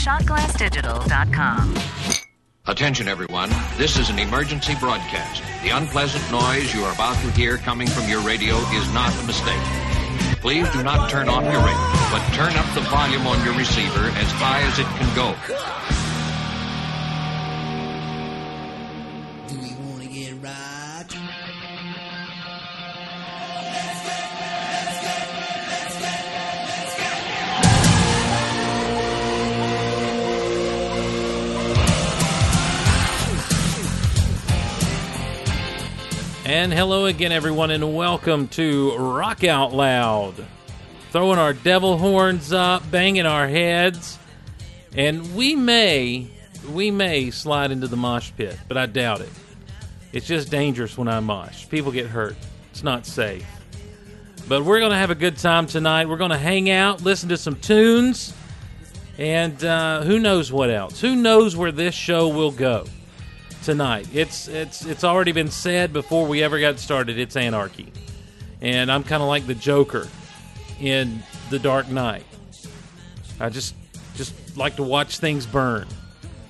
shotglassdigital.com. Attention, everyone. This is an emergency broadcast. The unpleasant noise you are about to hear coming from your radio is not a mistake. Please do not turn off your radio, but turn up the volume on your receiver as high as it can go. And hello again, everyone, and welcome to Rock Out Loud. Throwing our devil horns up, banging our heads, and we may, we may slide into the mosh pit, but I doubt it. It's just dangerous when I mosh. People get hurt. It's not safe. But we're going to have a good time tonight. We're going to hang out, listen to some tunes, and uh, who knows what else? Who knows where this show will go? Tonight. It's it's it's already been said before we ever got started. It's anarchy, and I'm kind of like the Joker in The Dark Knight. I just just like to watch things burn.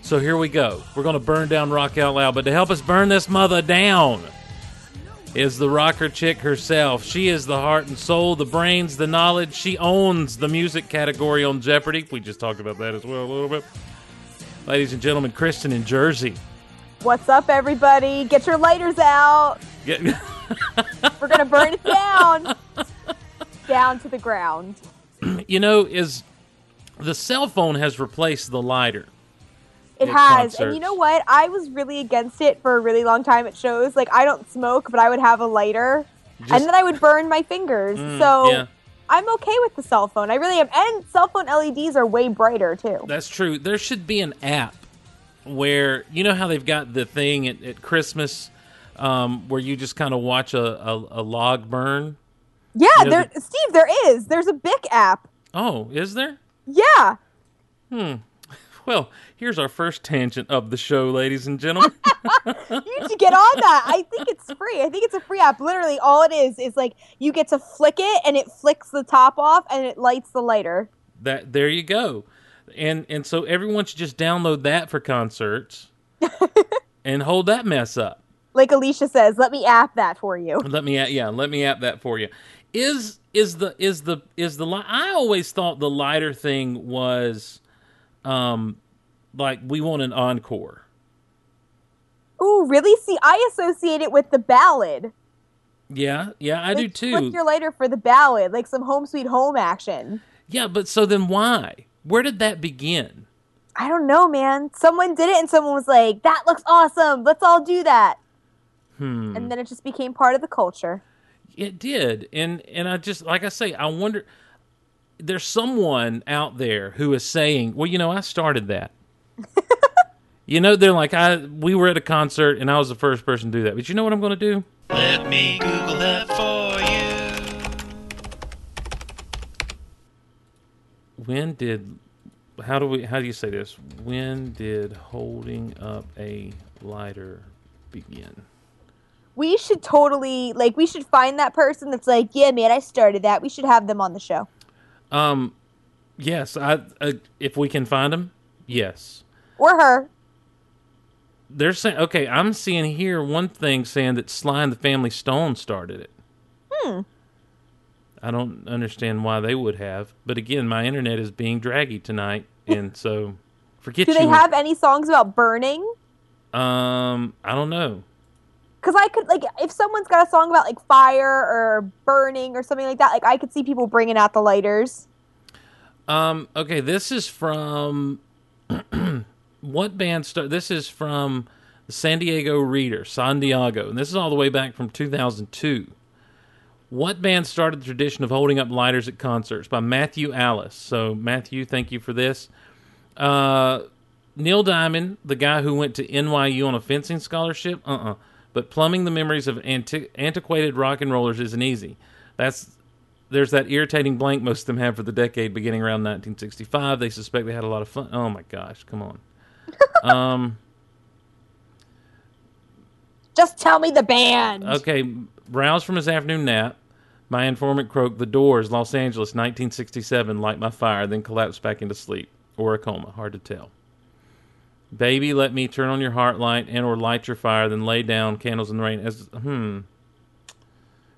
So here we go. We're going to burn down Rock Out Loud, but to help us burn this mother down is the rocker chick herself. She is the heart and soul, the brains, the knowledge. She owns the music category on Jeopardy. We just talked about that as well a little bit. Ladies and gentlemen, Kristin in Jersey. What's up, everybody? Get your lighters out. Get- We're gonna burn it down, down to the ground. you know, is the cell phone has replaced the lighter. It has, and you know what? I was really against it for a really long time at shows. Like, I don't smoke, but I would have a lighter, Just- and then I would burn my fingers. Mm, so yeah. I'm okay with the cell phone. I really am, and cell phone LEDs are way brighter too. That's true. There should be an app where you know how they've got the thing at, at Christmas um, where you just kind of watch a, a, a log burn. Yeah, You know, there, Steve. There is. There's a Bic app. Oh, is there? Yeah. Hmm. Well, here's our first tangent of the show, ladies and gentlemen. You should get on that. I think it's free. I think it's a free app. Literally, all it is is like you get to flick it, and it flicks the top off, and it lights the lighter. that there you go, and and so everyone should just download that for concerts and hold that mess up. Like Alicia says, let me app that for you. Let me app, yeah, let me app that for you. Is is the is the is the li- I always thought the lighter thing was um like we want an encore. Oh, really? See, I associate it with the ballad. Yeah, yeah, I do too. Your lighter for the ballad, like some home sweet home action. yeah, but so then why? Where did that begin? I don't know, man. Someone did it, and someone was like, "That looks awesome. Let's all do that." Hmm. And then it just became part of the culture. It did, and and I just like I say, I wonder. There's someone out there who is saying, "Well, you know, I started that." you know, they're like, "I we were at a concert, and I was the first person to do that." But you know what I'm going to do? Let me Google that for When did? How do we? How do you say this? When did holding up a lighter begin? We should totally like. We should find that person that's like, "Yeah, man, I started that." We should have them on the show. Um, yes, I. Uh, if we can find them, yes. Or her. They're saying okay. I'm seeing here one thing saying that Sly and the Family Stone started it. Hmm. I don't understand why they would have, but again, my internet is being draggy tonight, and so forget Do you. they have any songs about burning? um, I don't know. Because I could like, if someone's got a song about like fire or burning or something like that, like I could see people bringing out the lighters. Um, okay, this is from what band start? This is from the San Diego Reader, San Diego, and this is all the way back from 2002. What band started the tradition of holding up lighters at concerts? By Matthew Alice. So, Matthew, thank you for this. Uh, Neil Diamond, the guy who went to NYU on a fencing scholarship, uh uh But plumbing the memories of anti- antiquated rock and rollers isn't easy. That's there's that irritating blank most of them have for the decade beginning around 1965. They suspect they had a lot of fun. Oh my gosh, come on. um, Just tell me the band. okay, roused from his afternoon nap, my informant croaked, "The Doors, Los Angeles, 1967, light my fire," then collapsed back into sleep. or a coma. Hard to tell. Baby, let me turn on your heart light and or light your fire, then lay down candles in the rain. As hmm.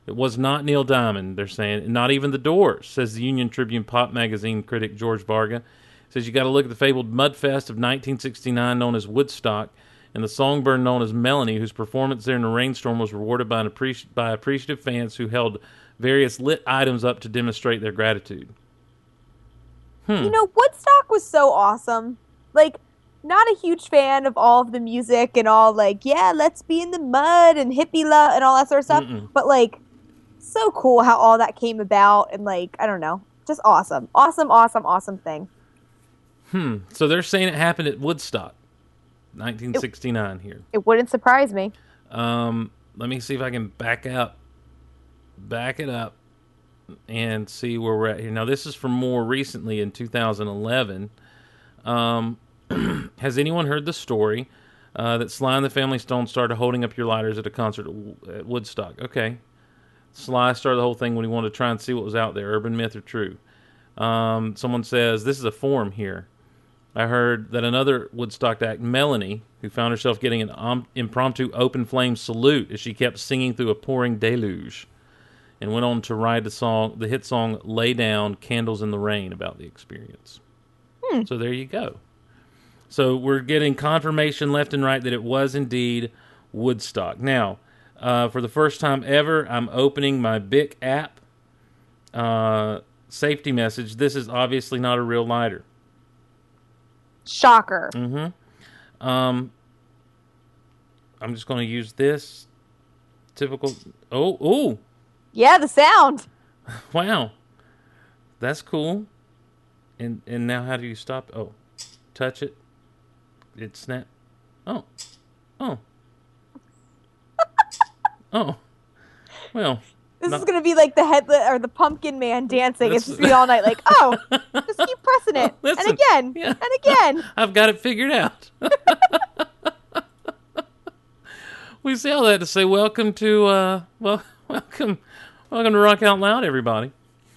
It was not Neil Diamond, they're saying. Not even the Doors, says the Union Tribune pop magazine critic George Varga. Says you got to look at the fabled Mudfest of 1969, known as Woodstock, and the songbird known as Melanie, whose performance there in the rainstorm was rewarded by, an appreci- by appreciative fans who held various lit items up to demonstrate their gratitude. You know, Woodstock was so awesome. Like, not a huge fan of all of the music and all like, yeah, let's be in the mud and hippie love and all that sort of stuff. Mm-mm. But like, so cool how all that came about and like, I don't know, just awesome, awesome, awesome, awesome thing. Hmm. So they're saying it happened at Woodstock, 1969 here. It wouldn't surprise me. Um, let me see if I can back up, back it up, and see where we're at here. Now, this is from more recently in 2011. Um, has anyone heard the story uh, that Sly and the Family Stone started holding up your lighters at a concert at Woodstock? Okay. Sly started the whole thing when he wanted to try and see what was out there, urban myth or true. Um, someone says this is a forum here. I heard that another Woodstock act, Melanie, who found herself getting an impromptu open flame salute as she kept singing through a pouring deluge, and went on to write the song, the hit song "Lay Down, Candles in the Rain" about the experience. So there you go. So we're getting confirmation left and right that it was indeed Woodstock. Now, uh, for the first time ever, I'm opening my Bic app. Uh, safety message. This is obviously not a real lighter. Shocker. Mm-hmm. Um, I'm just going to use this typical. Oh, oh, Yeah, the sound. wow, that's cool. And and now how do you stop? Oh, touch it. It snap. Oh, oh, oh. Well, This No. is gonna be like the headlet or the pumpkin man dancing. It's just be all night like, oh, just keep pressing it, Listen, and again, yeah. and again. I've got it figured out. we say all that to say welcome to uh well welcome welcome to Rock Out Loud everybody.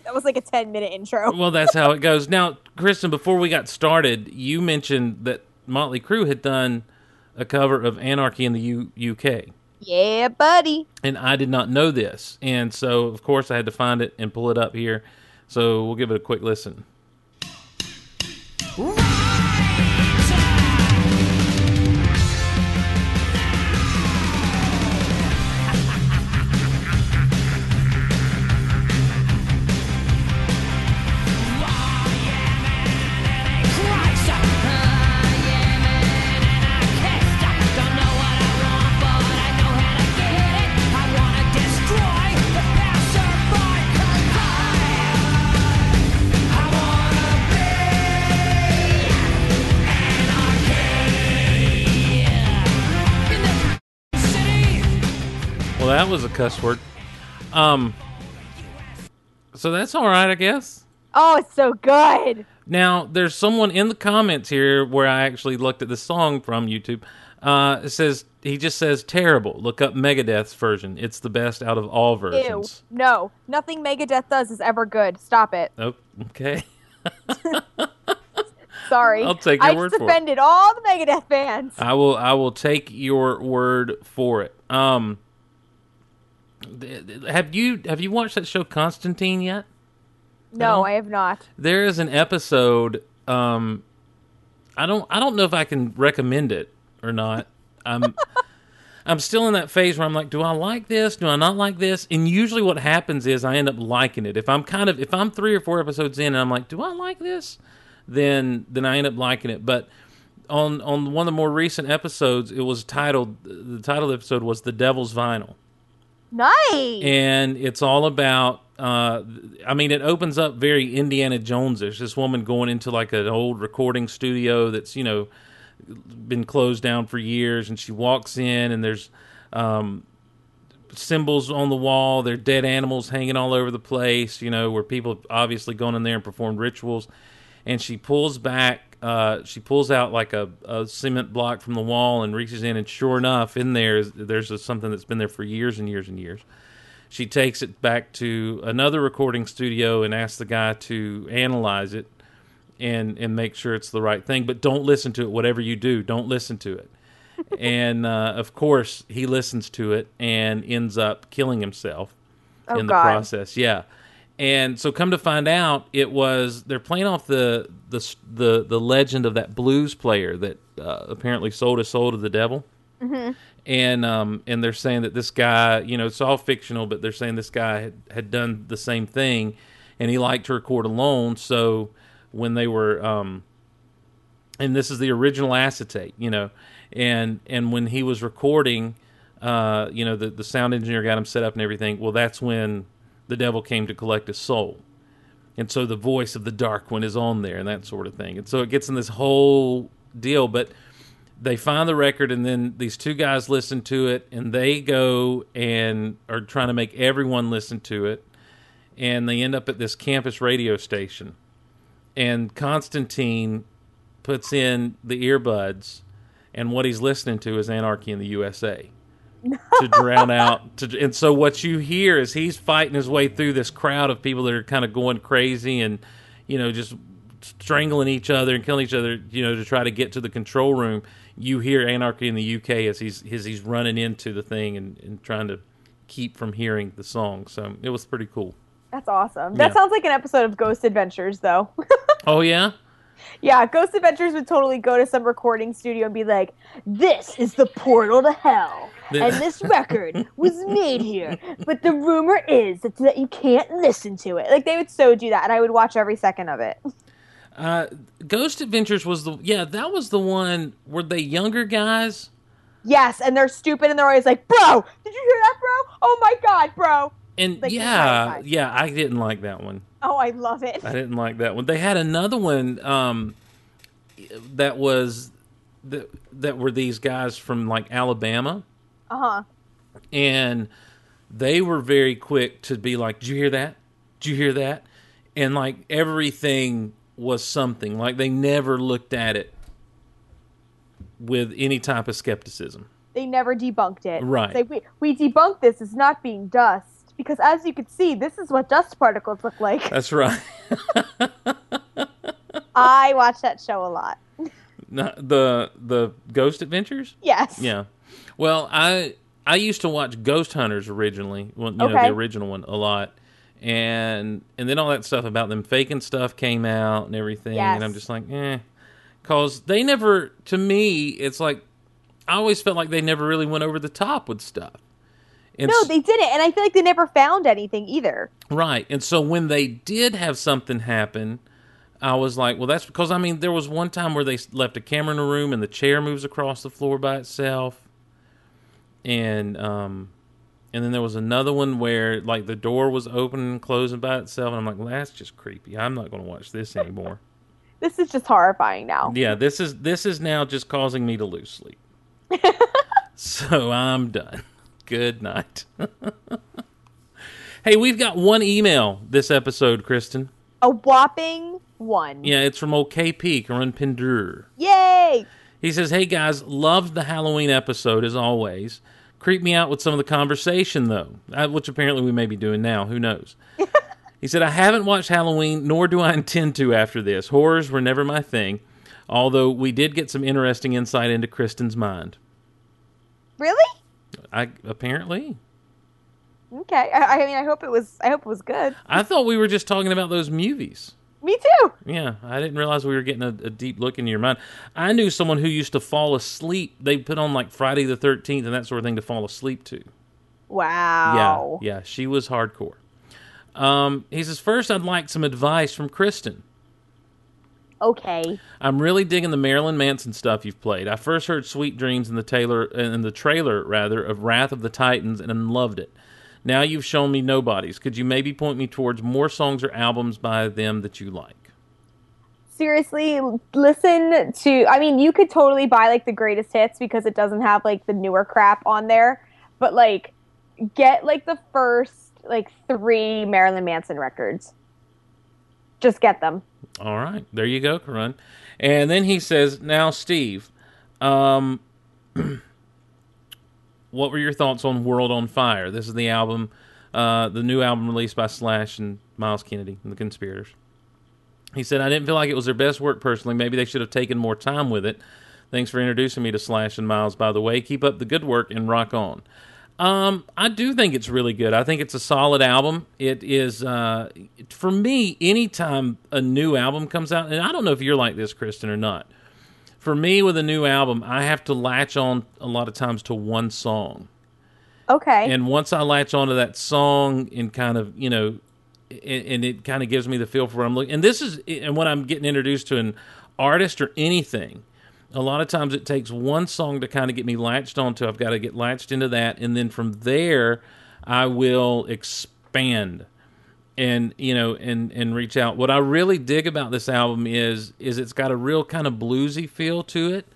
That was like a ten minute intro. Well that's how it goes. Now, Kristin, before we got started, you mentioned that Motley Crue had done a cover of Anarchy in the U- UK. Yeah, buddy. And I did not know this. And so of course I had to find it and pull it up here. So we'll give it a quick listen. Was a cuss word. Um so that's all right, I guess. Oh, it's so good. Now, there's someone in the comments here where I actually looked at the song from YouTube. Uh, it says he just says terrible. Look up Megadeth's version. It's the best out of all versions. Ew. No, nothing Megadeth does is ever good. Stop it. Oh, okay. Sorry. I'll take your I word just for it. offended all the Megadeth fans. I will. I will take your word for it. Um, have you have you watched that show Constantine yet? no. I have not. There is an episode. Um, I don't. I don't know if I can recommend it or not. I'm. I'm still in that phase where I'm like, do I like this? Do I not like this? And usually, what happens is I end up liking it. If I'm kind of, if I'm three or four episodes in, and I'm like, do I like this? Then, then I end up liking it. But on on one of the more recent episodes, it was titled. The title of the episode was "The Devil's Vinyl." Nice. and it's all about uh i mean it opens up very indiana jones-ish this woman going into like an old recording studio that's you know been closed down for years and she walks in and there's um symbols on the wall there are dead animals hanging all over the place you know where people obviously gone in there and performed rituals and she pulls back uh, she pulls out like a, a cement block from the wall and reaches in and sure enough in there is there's a, something that's been there for years and years and years she takes it back to another recording studio and asks the guy to analyze it and and make sure it's the right thing. But don't listen to it. Whatever you do, don't listen to it. and uh, of course, he listens to it and ends up killing himself Oh, in the God. process. Yeah. And so, come to find out, it was they're playing off the the the, the legend of that blues player that uh, apparently sold his soul to the devil. And um and they're saying that this guy, you know, it's all fictional, but they're saying this guy had, had done the same thing, and he liked to record alone. So when they were um and this is the original acetate, you know, and and when he was recording, uh, you know, the the sound engineer got him set up and everything. Well, that's when the devil came to collect his soul, and so the voice of the dark one is on there and that sort of thing, and so it gets in this whole deal. But they find the record, and then these two guys listen to it, and they go and are trying to make everyone listen to it, and they end up at this campus radio station, and Constantine puts in the earbuds, and what he's listening to is Anarchy in the USA to drown out. To, and so what you hear is he's fighting his way through this crowd of people that are kind of going crazy and you know just strangling each other and killing each other. You know to try to get to the control room. You hear Anarchy in the UK as he's as he's running into the thing and, and trying to keep from hearing the song. So it was pretty cool. That's awesome. That Yeah. sounds like an episode of Ghost Adventures, though. Oh yeah. yeah, Ghost Adventures would totally go to some recording studio and be like, "This is the portal to hell." And this record was made here, but the rumor is that, that you can't listen to it. Like they would so do that, and I would watch every second of it. Uh, Ghost Adventures was the yeah that was the one. Were they younger guys? Yes, and they're stupid, and they're always like, "Bro, did you hear that, bro? Oh my god, bro!" And Like yeah, yeah, I didn't like that one. Oh, I love it. I didn't like that one. They had another one um, that was that that were these guys from like Alabama, Uh huh. and they were very quick to be like, "Did you hear that? Did you hear that?" And like everything was something. Like they never looked at it with any type of skepticism. They never debunked it. Right. Like, we we debunked this as not being dust because, as you can see, this is what dust particles look like. That's right. I watch that show a lot. Not the the Ghost Adventures. Yes. Yeah. Well, I I used to watch Ghost Hunters originally, well, you know, the original one a lot. And and then all that stuff about them faking stuff came out and everything and I'm just like, eh. Cause they never to me, it's like I always felt like they never really went over the top with stuff. And No, they didn't, and I feel like they never found anything either. Right. And so when they did have something happen, I was like, well, that's because, I mean, there was one time where they left a camera in a room and the chair moves across the floor by itself. And, um, and then there was another one where, like, the door was opening and closing by itself. And I'm like, well, that's just creepy. I'm not going to watch this anymore. This is just horrifying now. yeah, this is this is now just causing me to lose sleep. so I'm done. Good night. hey, we've got one email this episode, Kristin. A whopping one. Yeah, it's from old KP, Karun Pindur. Yay! He says, Hey guys, loved the Halloween episode as always. Creeped me out with some of the conversation though, uh, which apparently we may be doing now. Who knows? he said, I haven't watched Halloween, nor do I intend to after this. Horrors were never my thing, although we did get some interesting insight into Kristin's mind. Really? I apparently. Okay. I, I mean, I hope it was. I hope it was good. I thought we were just talking about those movies. Me too. Yeah, I didn't realize we were getting a, a deep look into your mind. I knew someone who used to fall asleep. They put on like Friday the Thirteenth and that sort of thing to fall asleep to. Wow. Yeah, yeah, she was hardcore. Um, he says, first, I'd like some advice from Kristin. Okay. I'm really digging the Marilyn Manson stuff you've played. I first heard "Sweet Dreams" in the Taylor in the trailer rather of Wrath of the Titans and loved it. Now you've shown me Nobodies. Could you maybe point me towards more songs or albums by them that you like? Seriously, listen to. I mean, you could totally buy like the greatest hits because it doesn't have like the newer crap on there. But like, get like the first like three Marilyn Manson records. Just get them. All right, there you go, Karun. And then he says, "Now, Steve, um, what were your thoughts on World on Fire? This is the album, uh, the new album released by Slash and Myles Kennedy and the Conspirators." He said, I didn't feel like it was their best work personally. Maybe they should have taken more time with it. Thanks for introducing me to Slash and Myles, by the way. Keep up the good work and rock on. Um, I do think it's really good. I think it's a solid album. It is, uh, for me, anytime a new album comes out, and I don't know if you're like this, Kristin, or not. For me, with a new album, I have to latch on a lot of times to one song. Okay. And once I latch onto that song and kind of, you know, and, and it kind of gives me the feel for what I'm looking. And this is, and when I'm getting introduced to an artist or anything, a lot of times it takes one song to kind of get me latched onto. I've got to get latched into that, and then from there, I will expand and you know and and reach out. What I really dig about this album is is it's got a real kind of bluesy feel to it,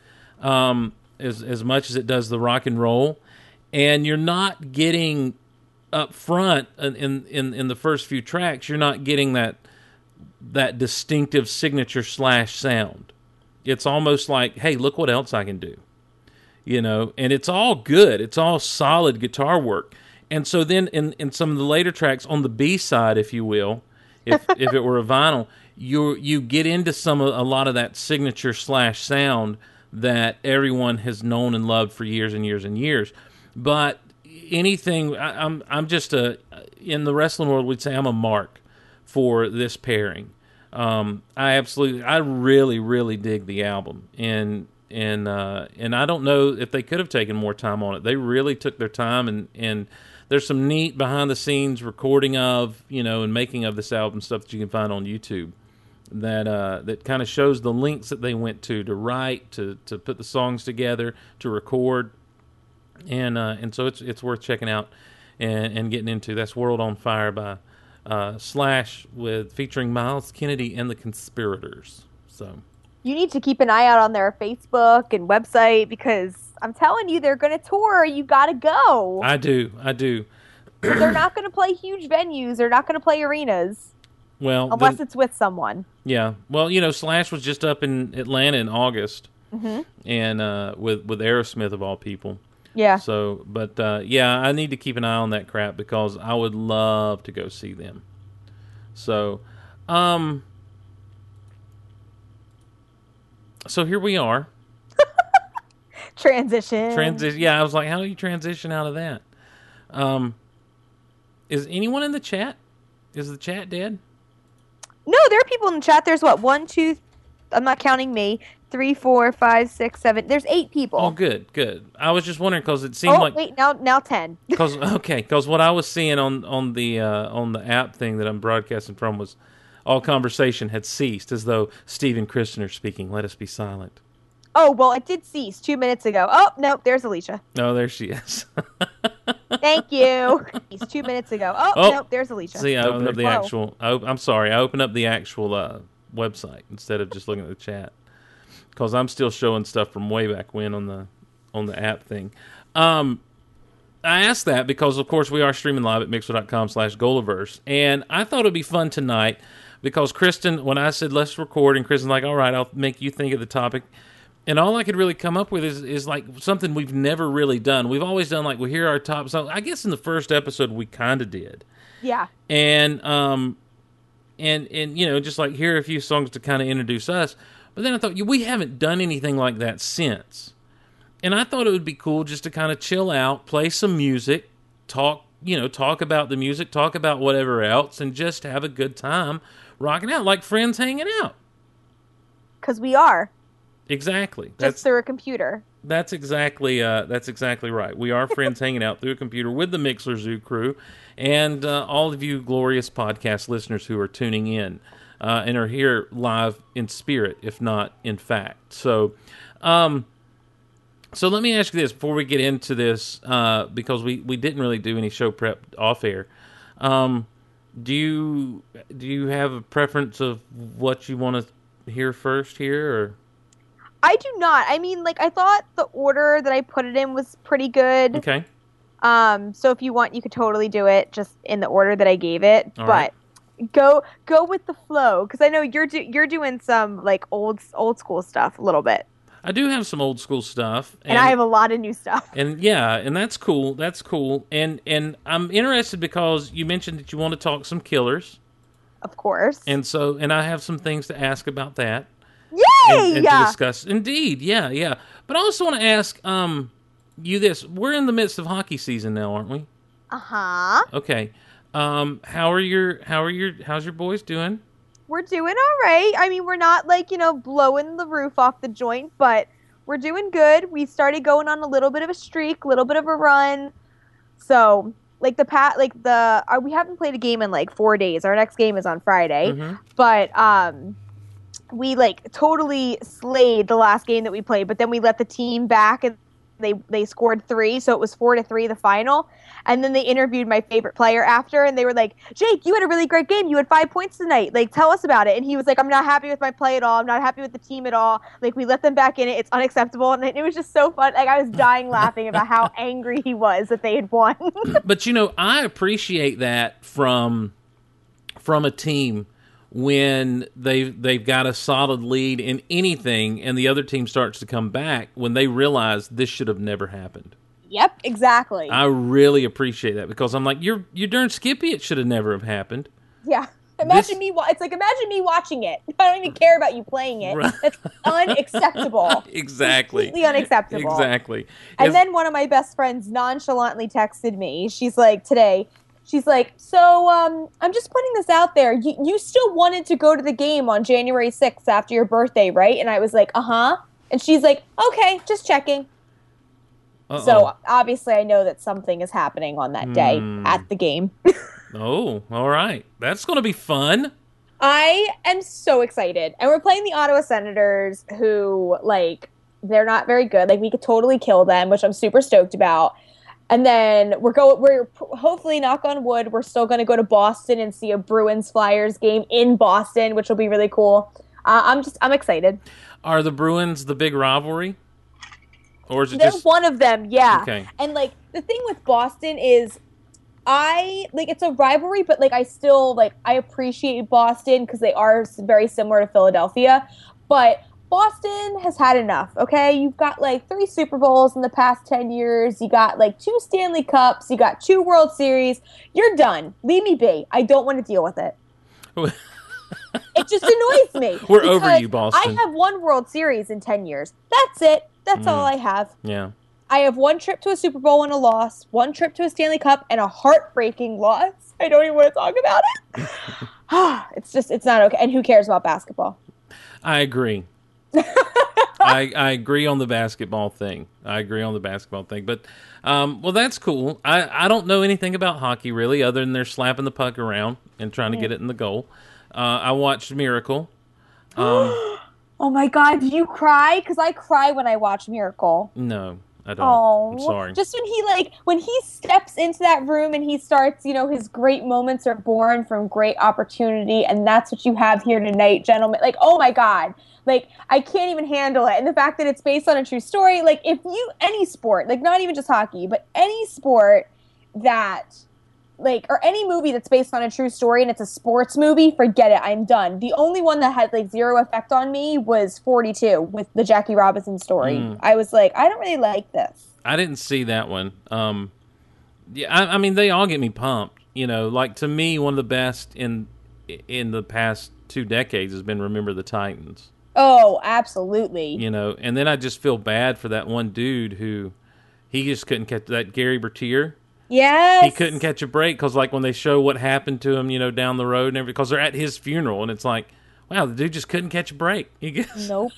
um, as as much as it does the rock and roll, and you're not getting up front in in in the first few tracks. You're not getting that that distinctive signature slash sound it's almost like, hey, look what else I can do. You know, and it's all good. It's all solid guitar work. And so then in, in some of the later tracks on the B side, if you will, if if it were a vinyl, you you get into some a lot of that signature slash sound that everyone has known and loved for years and years and years. But anything, I, I'm I'm just a in the wrestling world, we'd say I'm a mark for this pairing um, I absolutely, I really, really dig the album, and and uh, and I don't know if they could have taken more time on it. They really took their time, and and there's some neat behind the scenes recording of you know and making of this album stuff that you can find on YouTube that uh, that kind of shows the links that they went to to write, to to put the songs together, to record, and uh, and so it's it's worth checking out and, and getting into. That's World on Fire by uh, slash with featuring Myles Kennedy and the Conspirators. So you need to keep an eye out on their Facebook and website because I'm telling you, they're going to tour. You got to go. I do. I do. they're not going to play huge venues. They're not going to play arenas. Well, unless the, it's with someone. Yeah. Well, you know, Slash was just up in Atlanta in August, mm-hmm. and uh, with with Aerosmith of all people. Yeah. So, but uh, yeah, I need to keep an eye on that crap because I would love to go see them. So, um, so here we are. Transition. Transition. Yeah, I was like, how do you transition out of that? Um, is anyone in the chat? Is the chat dead? No, there are people in the chat. There's what one, two. I'm not counting me three, four, five, six, seven. There's eight people. Oh, good, good. I was just wondering because it seemed oh, like wait, now now ten. Because okay, because what I was seeing on on the uh, on the app thing that I'm broadcasting from was all conversation had ceased, as though Stephen Kristin are speaking. Let us be silent. Oh well, it did cease two minutes ago. Oh no, there's Alicia. No, oh, there she is. Thank you. two minutes ago. Oh, oh no, there's Alicia. See, I opened up the Whoa. actual. I, am sorry, I opened up the actual uh, website instead of just looking at the chat because I'm still showing stuff from way back when on the on the app thing. Um, I asked that because, of course, we are streaming live at mixer.com slash Golaverse. And I thought it would be fun tonight because Kristin, when I said let's record, and Kristin's like, all right, I'll make you think of the topic. And all I could really come up with is, is like something we've never really done. We've always done like, well, here are our top songs. I guess in the first episode we kind of did. Yeah. And, um, and, and, you know, just like here are a few songs to kind of introduce us. But then I thought, we haven't done anything like that since. And I thought it would be cool just to kind of chill out, play some music, talk, you know, talk about the music, talk about whatever else, and just have a good time rocking out like friends hanging out. Because we are. Exactly. Just that's, through a computer. That's exactly uh, that's exactly right. We are friends hanging out through a computer with the Mixler Zoo crew and uh, all of you glorious podcast listeners who are tuning in uh, and are here live in spirit, if not in fact. So, um, so let me ask you this before we get into this, uh, because we, we didn't really do any show prep off air. Um, do you do you have a preference of what you want to hear first here, or? I do not. I mean, like I thought the order that I put it in was pretty good. Okay. Um, so if you want, you could totally do it just in the order that I gave it. All but right go go with the flow because I know you're do, you're doing some like old old school stuff a little bit. I do have some old school stuff, and, and, I have a lot of new stuff. And yeah, and that's cool. That's cool. And and I'm interested because you mentioned that you want to talk some killers. of course. And so, and I have some things to ask about that And, and to discuss. Indeed, yeah, yeah. But I also want to ask um, you this: We're in the midst of hockey season now, aren't we? Uh huh. Okay. Um, how are your how are your how's your boys doing? We're doing all right. I mean, we're not like, you know, blowing the roof off the joint, but we're doing good. We started going on a little bit of a streak, a little bit of a run. So, like the pat, like the uh, we haven't played a game in like four days. Our next game is on Friday, Mhm. but um, we like totally slayed the last game that we played. But then we let the team back and they they scored three, so it was four to three the final. And then they interviewed my favorite player after, and they were like, "Jake, you had a really great game. You had five points tonight. Like, tell us about it." And he was like, "I'm not happy with my play at all. I'm not happy with the team at all. Like, we let them back in it. It's unacceptable." And it was just so fun. Like, I was dying laughing about how angry he was that they had won. but you know, I appreciate that from from a team when they've they've got a solid lead in anything, and the other team starts to come back when they realize this should have never happened. yep, exactly. I really appreciate that because I'm like, you're you're darn skippy. It should have never have happened. yeah. Imagine This- me. Wa- it's like imagine me watching it. I don't even care about you playing it. Right. That's unacceptable. Exactly. Completely unacceptable. Exactly. And If- then one of my best friends nonchalantly texted me. She's like, today, she's like, so um, I'm just putting this out there. You, you still wanted to go to the game on January 6th after your birthday, right? And I was like, uh huh. And she's like, okay, just checking. Uh-oh. So obviously, I know that something is happening on that day Hmm. at the game. oh, all right. That's going to be fun. I am so excited. And we're playing the Ottawa Senators, who, like, they're not very good. Like, we could totally kill them, which I'm super stoked about. And then we're going, we're hopefully, knock on wood, we're still going to go to Boston and see a Bruins Flyers game in Boston, which will be really cool. Uh, I'm just, I'm excited. Are the Bruins the big rivalry, or is it They're just one of them, yeah. Okay. And like the thing with Boston is, I like it's a rivalry, but like I still like I appreciate Boston because they are very similar to Philadelphia. But Boston has had enough. Okay, you've got like three Super Bowls in the past ten years. You got like two Stanley Cups. You got two World Series. You're done. Leave me be. I don't want to deal with it. It just annoys me. We're over you, Boston. I have one World Series in 10 years. That's it. That's all Mm. I have. yeah? I have one trip to a Super Bowl and a loss, one trip to a Stanley Cup and a heartbreaking loss. I don't even want to talk about it. it's just, it's not okay. And who cares about basketball? I agree. I I agree on the basketball thing. I agree on the basketball thing. But um, well, that's cool. I I don't know anything about hockey really, other than they're slapping the puck around and trying to get it in the goal. Uh, I watched Miracle. Um, Oh my God, do you cry? Because I cry when I watch Miracle. no, I don't. Oh, I'm sorry. Just when he like when he steps into that room and he starts, you know, his great moments are born from great opportunity, and that's what you have here tonight, gentlemen. Like, oh my god, like I can't even handle it, and the fact that it's based on a true story. Like, if you any sport, like not even just hockey, but any sport that like or any movie that's based on a true story and it's a sports movie forget it i'm done the only one that had like zero effect on me was 42 with the jackie robinson story Mm. i was like i don't really like this I didn't see that one. Um, yeah, I, I mean, they all get me pumped. You know, like to me, one of the best in in the past two decades has been Remember the Titans. Oh, absolutely. You know, and then I just feel bad for that one dude who he just couldn't catch that Gary Bertier. Yes. He couldn't catch a break because, like, when they show what happened to him, you know, down the road and everything, because they're at his funeral, and it's like, wow, the dude just couldn't catch a break. He gets, Nope.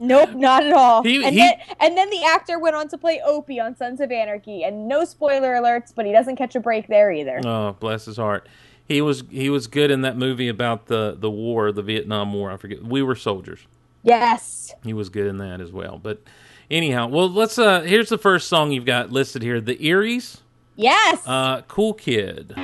nope, not at all. He- and he- then and then the actor went on to play Opie on Sons of Anarchy, and no spoiler alerts, but he doesn't catch a break there either. Oh, bless his heart. He was he was good in that movie about the the war, the Vietnam War. I forget. We were soldiers. Yes. He was good in that as well. But anyhow, well, let's. uh Here's the first song you've got listed here: the Eeries, Yes. uh, "Cool Kid."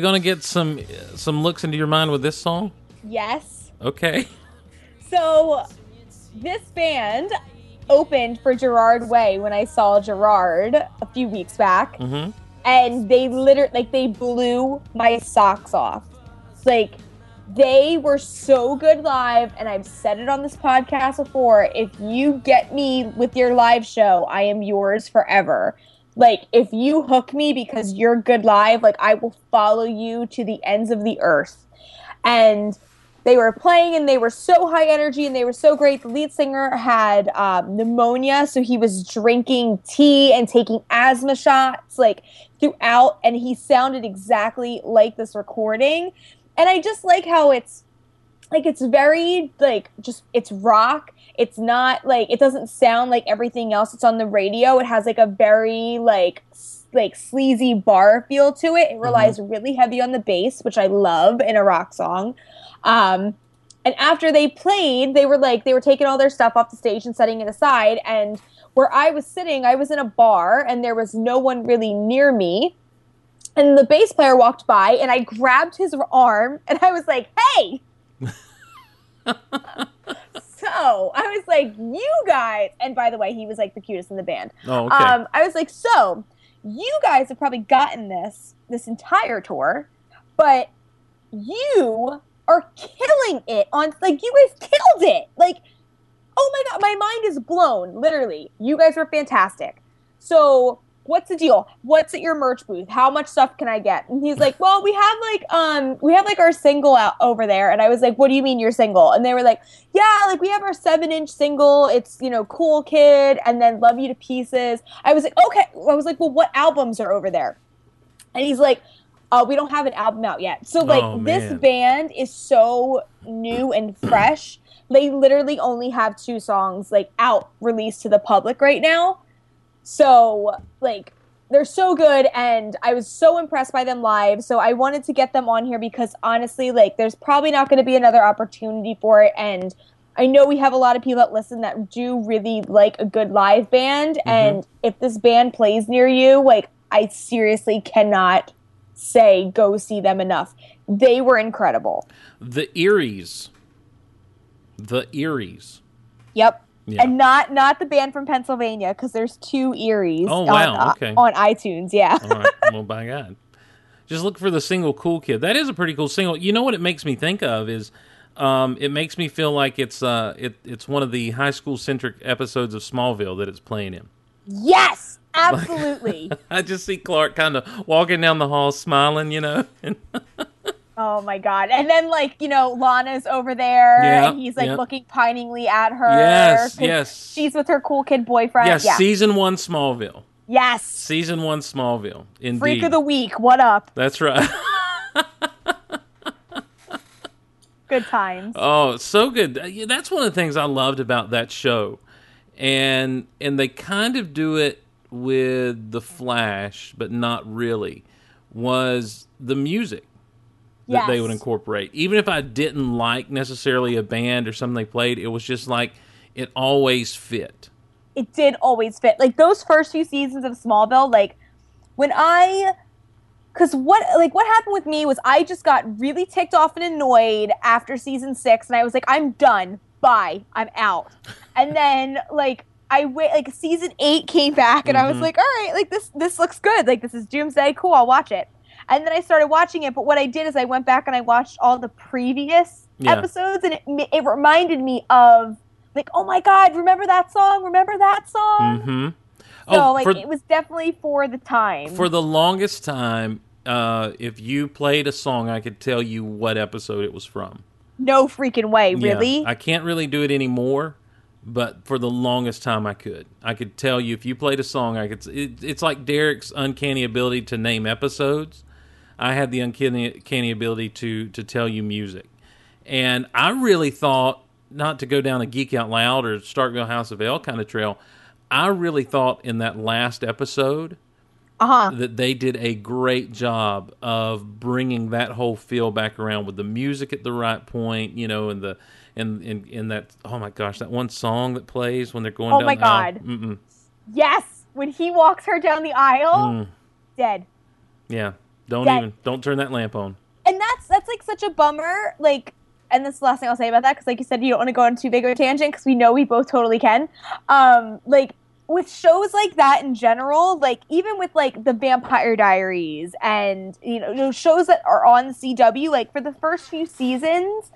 We to get some some looks into your mind with this song? Yes. Okay. So this band opened for Gerard Way when I saw Gerard a few weeks back. Mhm. And they literally like they blew my socks off. Like they were so good live and I've said it on this podcast before. If you get me with your live show, I am yours forever. Like if you hook me because you're good live, like I will follow you to the ends of the earth. And they were playing and they were so high energy and they were so great. The lead singer had um, pneumonia, so he was drinking tea and taking asthma shots like throughout, and he sounded exactly like this recording. And I just like how it's like it's very like just it's rock. It's not like it doesn't sound like everything else that's on the radio. It has like a very like s- like sleazy bar feel to it. It relies really heavy on the bass, which I love in a rock song. Um, and after they played, they were like they were taking all their stuff off the stage and setting it aside. And where I was sitting, I was in a bar, and there was no one really near me. And the bass player walked by, and I grabbed his arm, and I was like, "Hey!" so I was like, "You guys!" And by the way, he was like the cutest in the band. Oh, okay. Um, I was like, so you guys have probably gotten this this entire tour, but you are killing it on like you guys killed it. Like, oh my god, my mind is blown. Literally, you guys were fantastic. So what's the deal? What's at your merch booth? How much stuff can I get? And he's like, well, we have like um we have like our single out over there. And I was like, what do you mean your single? And they were like, yeah, like we have our seven inch single. It's you know cool kid, and then love you to pieces. I was like, okay. I was like, well, what albums are over there? And he's like, uh, we don't have an album out yet. So like Oh, this band is so new and fresh. They literally only have two songs like out released to the public right now. So like they're so good and I was so impressed by them live. So I wanted to get them on here because honestly, like there's probably not going to be another opportunity for it and I know we have a lot of people that listen that do really like a good live band mm-hmm. and if this band plays near you, like I seriously cannot say go see them enough. They were incredible. the Eeries. The Eeries. Yep. Yeah. And not not the band from Pennsylvania because there's two Eeries Oh, on, wow, uh, okay. on iTunes. Yeah. All right. well, by God. Just look for the single "Cool Kid." That is a pretty cool single. You know what it makes me think of is, um, it makes me feel like it's uh, it, it's one of the high school centric episodes of Smallville that it's playing in. Yes, absolutely. I just see Clark kind of walking down the hall, smiling, you know. And oh my god! And then like you know Lana's over there, Yeah, and he's like yeah. looking piningly at her. Yes, yes. She's with her cool kid boyfriend. yes, yeah. season one Smallville. yes. Season one Smallville. Indeed. Freak of the week. What up? That's right. Good times. Oh, so good. Uh, That's one of the things I loved about that show. And and they kind of do it with the Flash, but not really. Was the music that they would incorporate. Even if I didn't like necessarily a band or something they played, it was just like it always fit. it did always fit. Like those first few seasons of Smallville, like when I cuz what like what happened with me was I just got really ticked off and annoyed after season 6 and I was like I'm done. Bye. I'm out. and then like I wait like season 8 came back and I was Mhm. like all right, like this this looks good. Like this is Doomsday. Cool, I'll watch it. And then I started watching it, but what I did is I went back and I watched all the previous Yeah. episodes and it it reminded me of like oh my god remember that song remember that song Mhm. so Oh, like for- it was definitely for the time For the longest time, uh, if you played a song, I could tell you what episode it was from. no freaking way Yeah. really I can't really do it anymore, but for the longest time I could. I could tell you if you played a song, I could. It, it's like Derek's uncanny ability to name episodes. I had the uncanny, uncanny ability to to tell you music, and I really thought not to go down a geek out loud or Starkville House of L kind of trail. I really thought in that last episode uh-huh that they did a great job of bringing that whole feel back around with the music at the right point, you know, and the and in in that oh my gosh, that one song that plays when they're going Oh down my. God. Yes when he walks her down the aisle Mm. dead Yeah. Don't That- even don't turn that lamp on. and that's that's like such a bummer. Like, and this is the last thing I'll say about that because, like you said, you don't want to go on too big of a tangent because we know we both totally can. Um, like with shows like that in general, like even with like the Vampire Diaries and you know shows that are on CW, like for the first few seasons.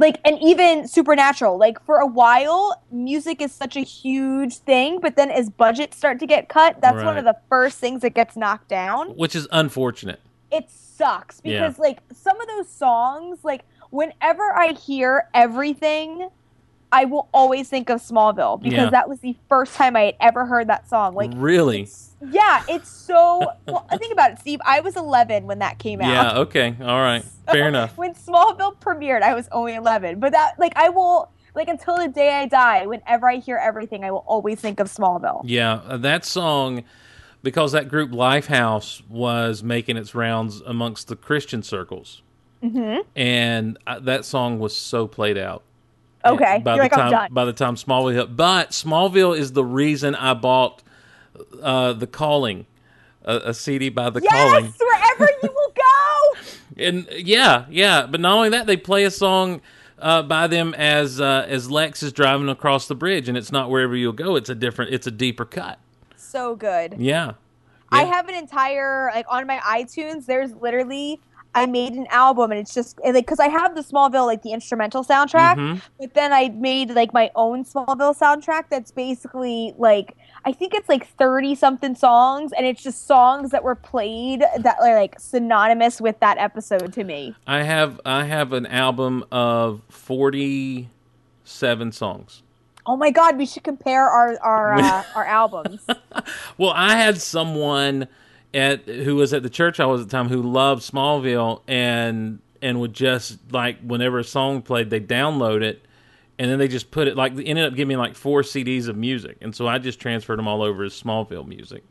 Like and even Supernatural, like for a while, music is such a huge thing. But then as budgets start to get cut, that's one of the first things that gets knocked down Which is unfortunate. It sucks Yeah. because like some of those songs like whenever i hear everything i will always think of smallville because Yeah. that was the first time i had ever heard that song like really? yeah it's so well think about it steve i was 11 when that came out Yeah, okay. All right. Fair enough. when smallville premiered i was only 11 but that like i will like until the day i die whenever i hear everything i will always think of smallville Yeah, uh, that song because that group Lifehouse was making its rounds amongst the Christian circles. Mm-hmm. And uh, that song was so played out. okay By you're the like time by the time Smallville hit, but Smallville is the reason I bought uh, the Calling, a, a CD by the yes Calling. wherever you will go And yeah, yeah, but not only that, they play a song uh, by them as uh, as Lex is driving across the bridge, and it's not wherever you'll go. It's a different, it's a deeper cut. So good Yeah, I have an entire like on my iTunes. There's literally I made an album and it's just like because I have the Smallville like the instrumental soundtrack, Mhm. but then I made like my own Smallville soundtrack that's basically like I think it's like thirty something songs and it's just songs that were played that are like synonymous with that episode to me. I have I have an album of forty seven songs. Oh my god, we should compare our our uh, our albums. Well, I had someone at who was at the church I was at the time who loved Smallville and and would just like whenever a song played, they download it and then they just put it like they ended up giving me like four CDs of music, and so I just transferred them all over as Smallville music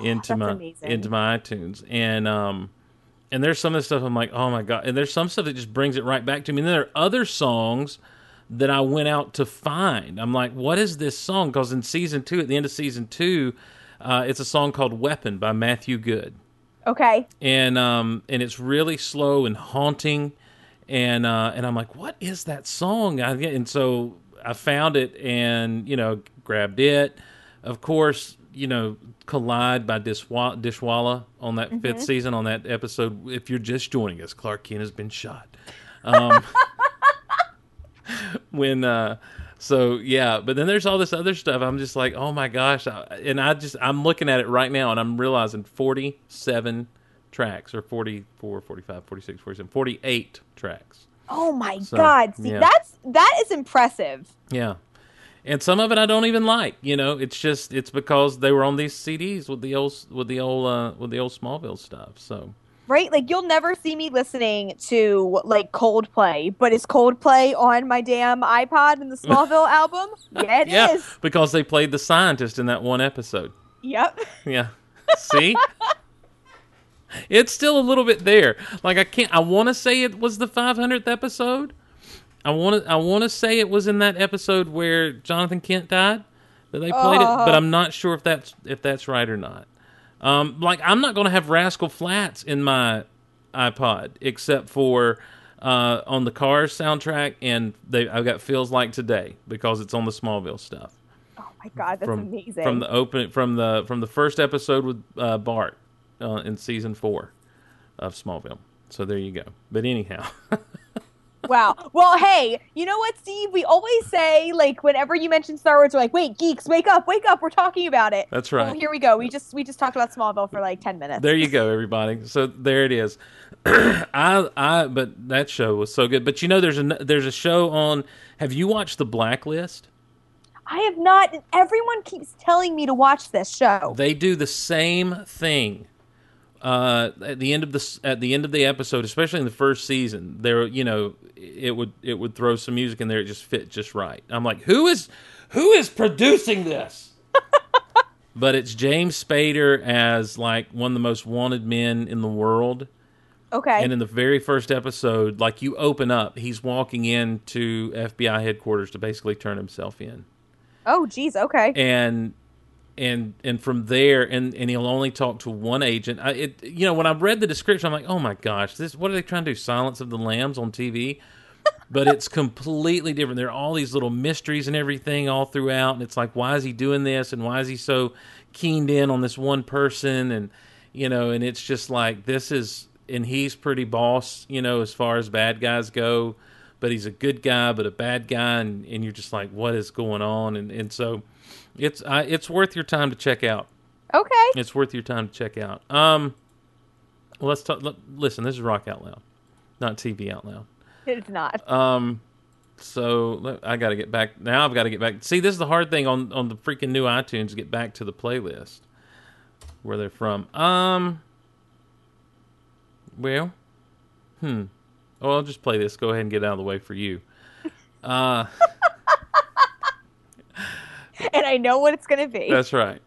into Oh, that's my amazing. into my iTunes, and um and there's some of the stuff I'm like, oh my god, and there's some stuff that just brings it right back to me. And then there are other songs that I went out to find. I'm like, what is this song? Because in season two, at the end of season two, uh, it's a song called "Weapon" by Matthew Good Okay. and um and it's really slow and haunting and uh and I'm like what is that song I, and so I found it and you know grabbed it of course you know collide by Dishwa- Dishwalla on that fifth season on that episode if you're just joining us Clark Kent has been shot um when uh so yeah but then there's all this other stuff i'm just like oh my gosh and i just i'm looking at it right now and i'm realizing 47 tracks or 44 45 46 47 48 tracks Oh my So, god. See, yeah. that's that is impressive. yeah and some of it i don't even like you know it's just it's because they were on these cds with the old with the old uh with the old smallville stuff so right? Like you'll never see me listening to like Coldplay, but is Coldplay on my damn iPod in the Smallville album? Yeah, it is. yeah because they played the scientist in that one episode Yep. Yeah. See? it's still a little bit there. Like I can't I want to say it was the 500th episode. I want to I want to say it was in that episode where Jonathan Kent died that they played it, but I'm not sure if that's if that's right or not. Um like I'm not going to have Rascal Flatts in my iPod except for uh, on the Cars soundtrack, and they I've got feels like today because it's on the Smallville stuff Oh my god, that's from amazing. from the open from the from the first episode with uh, Bart uh, in season four of Smallville. So there you go. But anyhow, wow. Well, hey, you know what, Steve? We always say like whenever you mention Star Wars, we're like, "Wait, geeks, wake up, wake up! We're talking about it." That's Well, right. here we go. We just we just talked about Smallville for like ten minutes. there you go, everybody. So there it is. I I but that show was so good. But you know, there's a there's a show on. Have you watched The Blacklist? I have not. Everyone keeps telling me to watch this show. They do the same thing. Uh, at the end of the at the end of the episode, especially in the first season, there you know it would it would throw some music in there. It just fit just right. I'm like, who is who is producing this? but it's James Spader as like one of the most wanted men in the world. Okay. And in the very first episode, like you open up, he's walking into FBI headquarters to basically turn himself in oh, geez. Okay. and and and from there, and and he'll only talk to one agent. I, it you know when I read the description, I'm like, oh my gosh, this what are they trying to do? Silence of the Lambs on TV. but it's completely different. There are all these little mysteries and everything all throughout, and it's like, why is he doing this, and why is he so keened in on this one person, and you know, and it's just like this is, and he's pretty boss, you know, as far as bad guys go, but he's a good guy, but a bad guy, and, and you're just like, what is going on, and and so it's I, it's worth your time to check out. Okay. It's worth your time to check out. Um, let's talk. Let, listen, this is Rock Out Loud, not TV Out Loud. It's not. Um, so I got to get back now. I've got to get back. See, this is the hard thing on on the freaking new iTunes. Get back to the playlist where they're from. Um, well, hmm. Oh, I'll just play this. Go ahead and get out of the way for you. Uh, and I know what it's gonna be. that's right.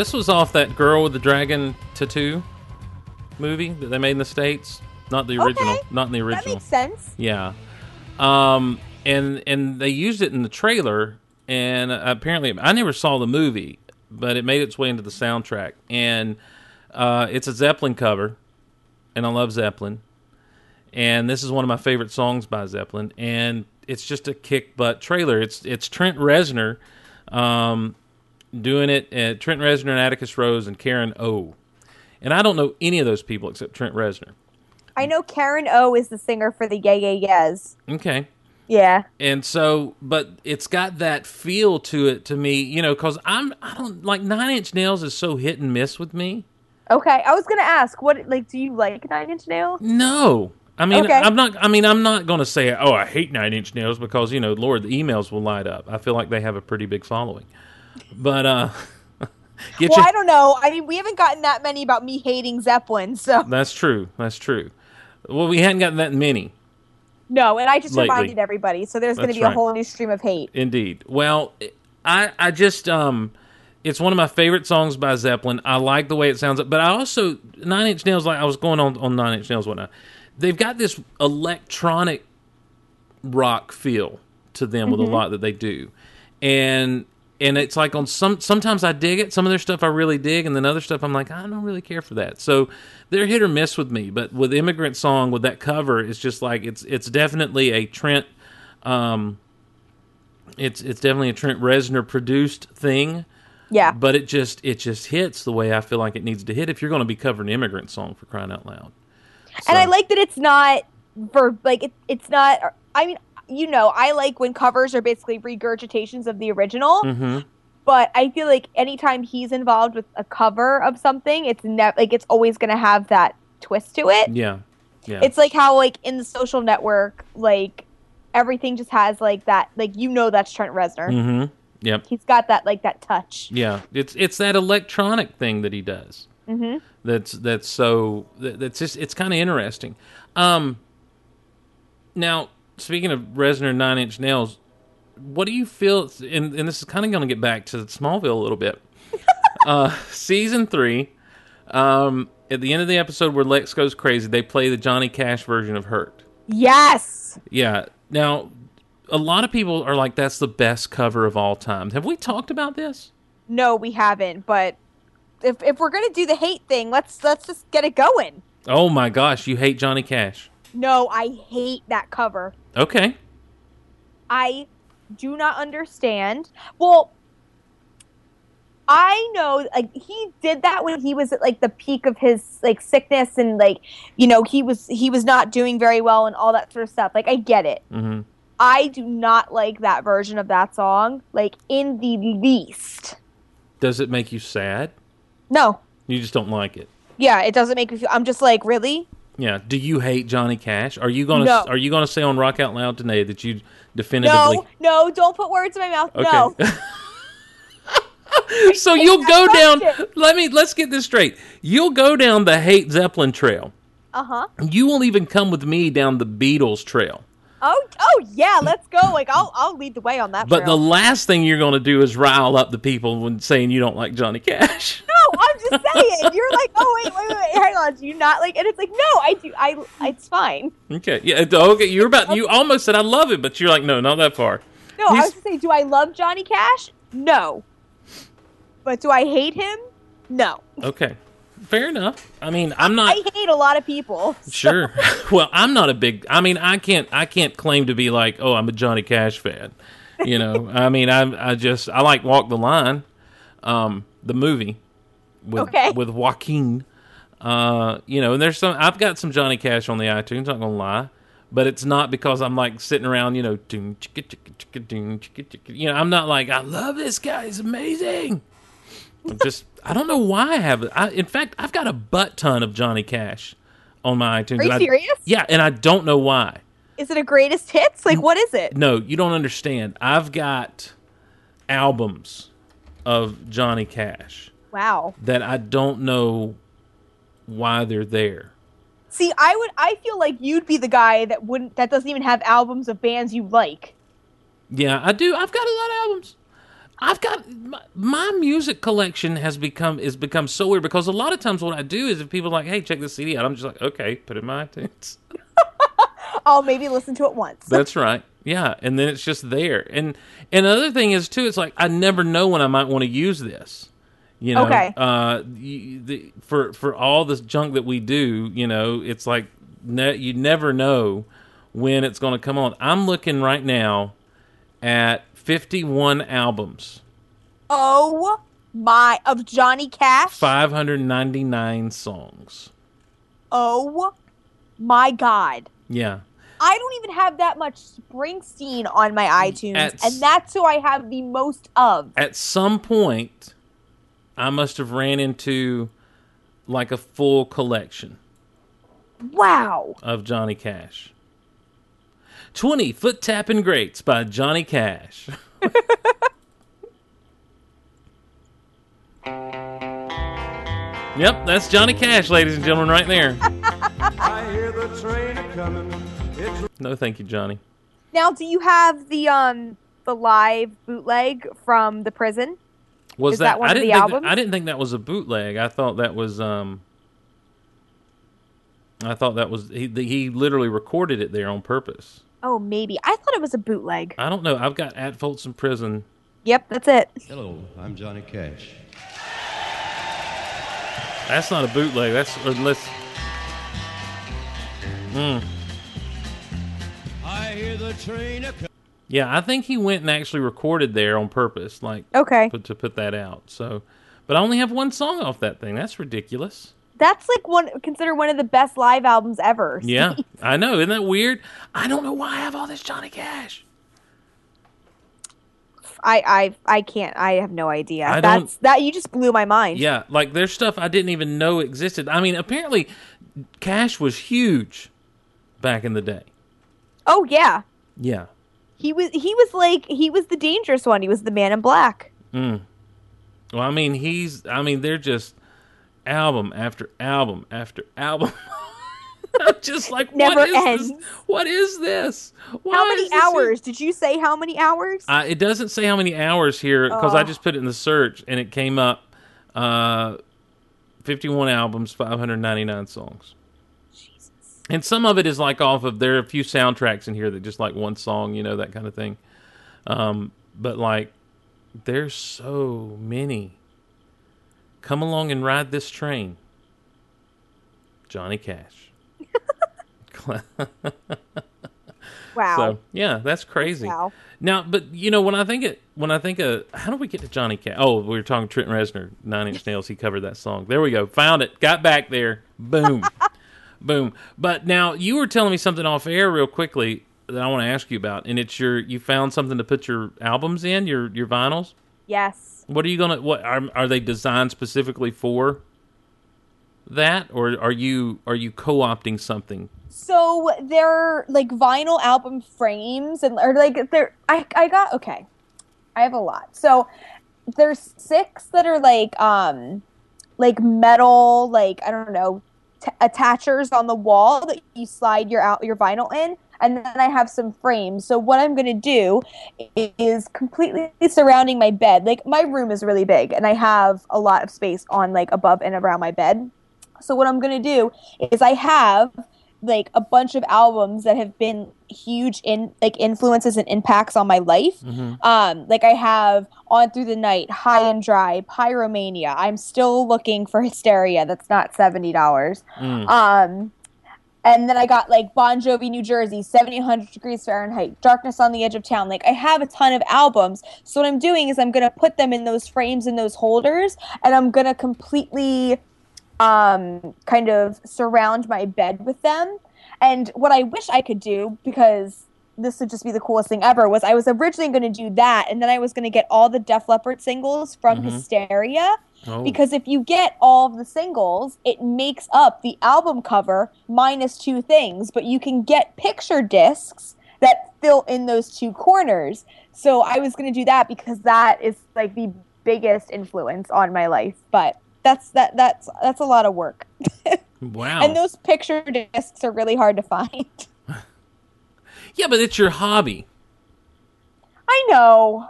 This was off that girl with the dragon tattoo movie that they made in the states. Not the original. Okay. Not in the original. That makes sense. Yeah. Um and and they used it in the trailer and apparently I never saw the movie, but it made its way into the soundtrack and uh it's a Zeppelin cover and I love Zeppelin. And this is one of my favorite songs by Zeppelin and it's just a kick butt trailer. It's it's Trent Reznor um doing it uh, Trent Reznor and Atticus Ross and Karen O. And I don't know any of those people except Trent Reznor. I know Karen O is the singer for the Yeah Yeah Yeahs. Okay. Yeah. and so but it's got that feel to it to me you know because i'm i don't like nine inch nails is so hit and miss with me Okay. I was gonna ask, what like do you like Nine Inch Nails? no i mean Okay. i'm not i mean i'm not gonna say oh i hate nine inch nails because you know lord the emails will light up i feel like they have a pretty big following but uh Well, I don't know. I mean, we haven't gotten that many about me hating Zeppelin, so that's true that's true well we hadn't gotten that many no. And I just Lately. reminded everybody, so there's going to be right. a whole new stream of hate. Indeed. Well, I I just um it's one of my favorite songs by Zeppelin. I like the way it sounds, but I also Nine Inch Nails. Like I was going on on Nine Inch Nails whatnot. They've got this electronic rock feel to them with a lot that they do, and and it's like on some sometimes I dig it. Some of their stuff I really dig, and then other stuff I'm like I don't really care for that. So they're hit or miss with me. But with Immigrant Song, with that cover, it's just like it's it's definitely a Trent. Um, it's it's definitely a Trent Reznor produced thing, Yeah. but it just it just hits the way I feel like it needs to hit if you're going to be covering immigrant song for crying out loud. and I like that it's not for like it, it's not. I mean, you know, I like when covers are basically regurgitations of the original. Mhm. But I feel like anytime he's involved with a cover of something, it's never like it's always going to have that twist to it. Yeah, yeah, It's like how like in the social network, like everything just has like that. Like you know, that's Trent Reznor. mm-hmm. Yep, He's got that like that touch. yeah. It's it's that electronic thing that he does. hmm That's that's so that, that's just it's kind of interesting. Um, now speaking of Reznor Nine Inch Nails, what do you feel? And, and this is kind of going to get back to Smallville a little bit. uh, season three, um, at the end of the episode where Lex goes crazy, they play the Johnny Cash version of "Hurt." Yes. Yeah. Now, a lot of people are like, "That's the best cover of all time." Have we talked about this? No, we haven't. But if if we're gonna do the hate thing, let's let's just get it going. Oh my gosh, you hate Johnny Cash. No, I hate that cover. Okay. I do not understand. Well, I know like he did that when he was at like the peak of his like sickness and like you know he was he was not doing very well and all that sort of stuff. Like I get it. hmm I do not like that version of that song like in the least. Does it make you sad? No. You just don't like it. Yeah, it doesn't make me feel I'm just like, really? Yeah. Do you hate Johnny Cash? Are you gonna No. Are you gonna say on Rock Out Loud today that you definitively? No, no, don't put words in my mouth. No. Okay. so you'll go down. Let me let's get this straight. You'll go down the hate Zeppelin trail. Uh-huh. You won't even come with me down the Beatles trail. Oh, oh yeah, let's go. Like I'll I'll lead the way on that But the last thing you're going to do is rile up the people when saying you don't like Johnny Cash. Just saying. You're like, oh wait, wait, wait, wait, hang on. Do you not like? And it's like, no, I do. I. It's fine. Okay, yeah, okay. You're about. You almost said I love it, but you're like, no, not that far. No, I He's- was gonna say, do I love Johnny Cash? No. But do I hate him? No. Okay, fair enough. I mean, I'm not. I hate a lot of people. Sure. well, I'm not a big. I mean, I can't. I can't claim to be like, oh, I'm a Johnny Cash fan. You know. I mean, I. I just. I like Walk the Line, um, the movie, with Okay. with Joaquin. Uh, you know, and there's some. I've got some Johnny Cash on the iTunes. Not gonna lie. But it's not because I'm like sitting around, you know, doom, chicka, chicka, chicka, doom, chicka, chicka. you know, I'm not like I love this guy. He's amazing. I'm just I don't know why I have it. I, in fact, I've got a butt ton of Johnny Cash on my iTunes. Are you I- serious? yeah, and I don't know why. Is it a greatest hits? Like, what is it? No, you don't understand. I've got albums of Johnny Cash Wow. that I don't know why they're there. See, I would. I feel like you'd be the guy that wouldn't. That doesn't even have albums of bands you like. Yeah, I do. I've got a lot of albums. I've got my, my music collection has become is become so weird because a lot of times what I do is if people are like, "Hey, check this CD out," I'm just like, "Okay, put it in my iTunes." I'll maybe listen to it once. That's right. Yeah, and then it's just there. And and another thing is too, it's like I never know when I might want to use this. You know, Okay. uh, you, the, for for all this junk that we do, you know, it's like ne- you never know when it's going to come on. I'm looking right now at 51 albums, oh my! Of Johnny Cash. 599 songs. Oh my God! Yeah. I don't even have that much Springsteen on my iTunes, At- and that's who I have the most of. At some point, I must have ran into like a full collection. Wow. of Johnny Cash. 20 Foot Tapping Greats by Johnny Cash. yep, that's Johnny Cash, ladies and gentlemen, right there. I hear the train coming. No, thank you, Johnny. Now, do you have the um the live bootleg from the prison? Was Is that one I of didn't the think albums? That, I didn't think that was a bootleg. I thought that was um I thought that was he he literally recorded it there on purpose. Oh, maybe. I thought it was a bootleg. I don't know. I've got at Folsom Prison. Yep, that's it. Hello, I'm Johnny Cash. That's not a bootleg. That's unless Mm. I hear the train a coming. Yeah, I think he went and actually recorded there on purpose, like Okay. put, to put that out. So, but I only have one song off that thing. That's ridiculous. That's like one considered one of the best live albums ever. Yeah, I know. Isn't that weird? I don't know why I have all this Johnny Cash. I I I can't. I have no idea. I That's that you just blew my mind. Yeah, like there's stuff I didn't even know existed. I mean, apparently, Cash was huge back in the day. Oh yeah. Yeah. He was he was like he was the dangerous one. He was the man in black. Mm. Well, I mean, he's. I mean, they're just album after album after album. Just like, Never what is this? ends. What is this? Why how many this hours? Did you say how many hours? Uh, it doesn't say how many hours here because I Oh. just put it in the search and it came up uh, 51 albums, 599 songs. And some of it is like off of there are a few soundtracks in here that just like one song, you know, that kind of thing. Um, but like there's so many. Come along and ride this train. Johnny Cash. Wow. So yeah, that's crazy. Wow. Now, but you know, when I think it, when I think of how do we get to Johnny Cash? Oh, we were talking Trent Reznor, Nine Inch Nails. He covered that song. There we go. Found it. Got back there. Boom, boom. But now you were telling me something off air real quickly that I want to ask you about, and it's your you found something to put your albums in, your your vinyls. Yes. What are you gonna? What are are they designed specifically for that, or are you are you co-opting something? So they're like vinyl album frames and or like they're I I got okay. I have a lot. So there's six that are like um like metal like I don't know t- attachers on the wall that you slide your out your vinyl in and then I have some frames. So what I'm going to do is completely surrounding my bed. Like my room is really big and I have a lot of space on like above and around my bed. So what I'm going to do is I have like a bunch of albums that have been huge in like influences and impacts on my life. Um, like I have On Through the Night, High and Dry, Pyromania. I'm still looking for Hysteria. That's not seventy dollars. Um, and then I got like Bon Jovi, New Jersey, 7800 degrees Fahrenheit, Darkness on the Edge of Town. Like I have a ton of albums. So what I'm doing is I'm gonna put them in those frames in those holders, and I'm gonna completely um, kind of surround my bed with them. And what I wish I could do, because this would just be the coolest thing ever, was I was originally going to do that, and then I was going to get all the Def Leppard singles from Hysteria. Oh. Because if you get all of the singles, it makes up the album cover minus two things, but you can get picture discs that fill in those two corners. So I was going to do that because that is like the biggest influence on my life. But that's that that's that's a lot of work. Wow. And those picture discs are really hard to find. yeah, but it's your hobby. I know,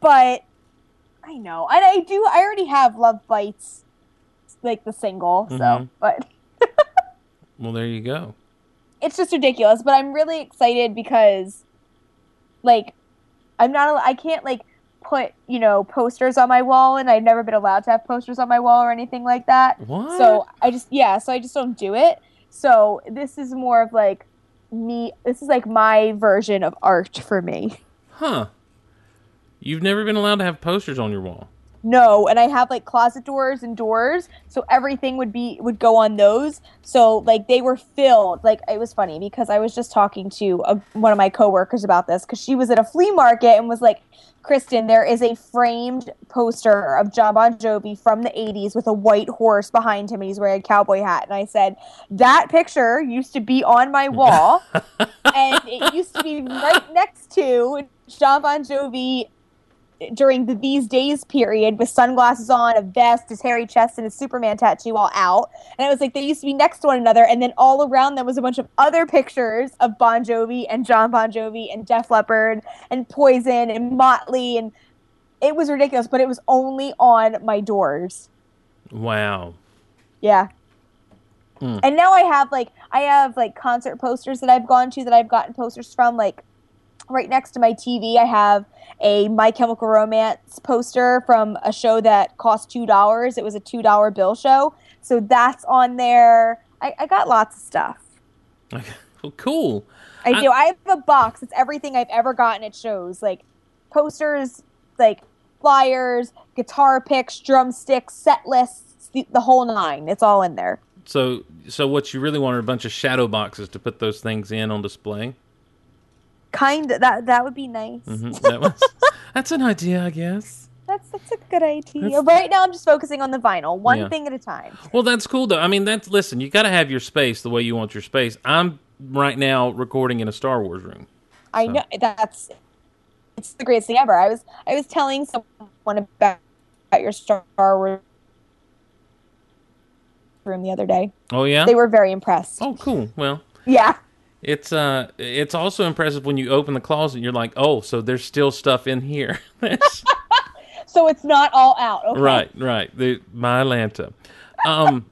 but I know, and I do. I already have Love Bites, like the single. So, Mhm. but Well, there you go. it's just ridiculous. But I'm really excited because, like, I'm not. I can't like put you know posters on my wall, and I've never been allowed to have posters on my wall or anything like that. What? So I just yeah. So I just don't do it. So this is more of like me. This is like my version of art for me. Huh. You've never been allowed to have posters on your wall. No, and I have like closet doors and doors, so everything would be would go on those. So like they were filled. Like it was funny because I was just talking to a, one of my coworkers about this because she was at a flea market and was like, "Kristin, there is a framed poster of John Bon Jovi from the '80s with a white horse behind him, and he's wearing a cowboy hat." And I said, "That picture used to be on my wall, and it used to be right next to John Bon Jovi." During the these days period with sunglasses on, a vest, his hairy chest, and his Superman tattoo all out. And it was like they used to be next to one another, and then all around them was a bunch of other pictures of Bon Jovi and John Bon Jovi and Def Leppard and Poison and Motley, and it was ridiculous. But it was only on my doors. Wow. Yeah. Hmm. And now I have like I have like concert posters that I've gone to that I've gotten posters from like right next to my TV I have a My Chemical Romance poster from a show that cost two dollars. It was a two dollar bill show. So that's on there. I, I got lots of stuff. Well, cool. I, I- do. I have a box. It's everything I've ever gotten at shows. Like posters, like flyers, guitar picks, drumsticks, set lists, the, the whole nine. It's all in there. So, so what you really want are a bunch of shadow boxes to put those things in on display. Kind of that that would be nice. Mhm, That was, that's an idea, I guess. That's that's a good idea. That's- right now, I'm just focusing on the vinyl, one Yeah. thing at a time. Well, that's cool though. I mean, that's listen. You got to have your space the way you want your space. I'm right now recording in a Star Wars room. I So- know that's it's the greatest thing ever. I was I was telling someone about, about your Star Wars room the other day. Oh yeah. They were very impressed. oh, cool. Well, Yeah, it's uh, it's also impressive when you open the closet. and You're like, oh, so there's still stuff in here. So it's not all out. Okay? Right, right. The my Atlanta. Um,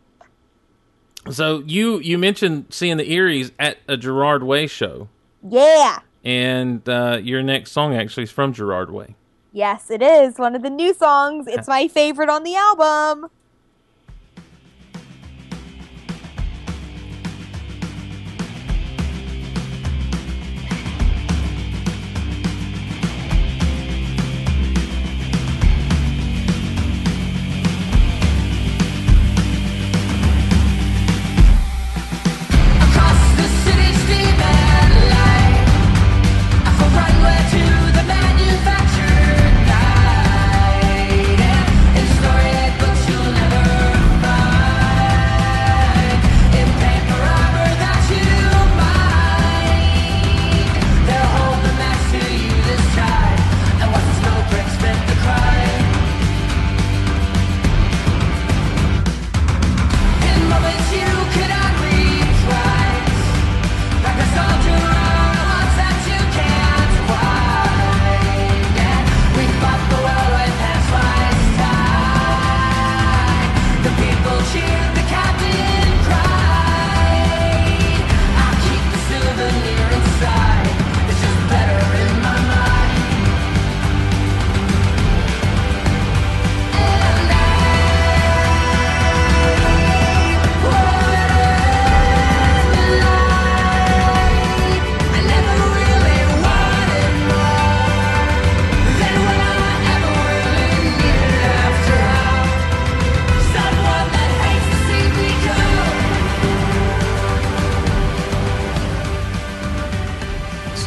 So you you mentioned seeing the Eeries at a Gerard Way show, Yeah. and uh, your next song actually is from Gerard Way. Yes, it is one of the new songs. It's my favorite on the album.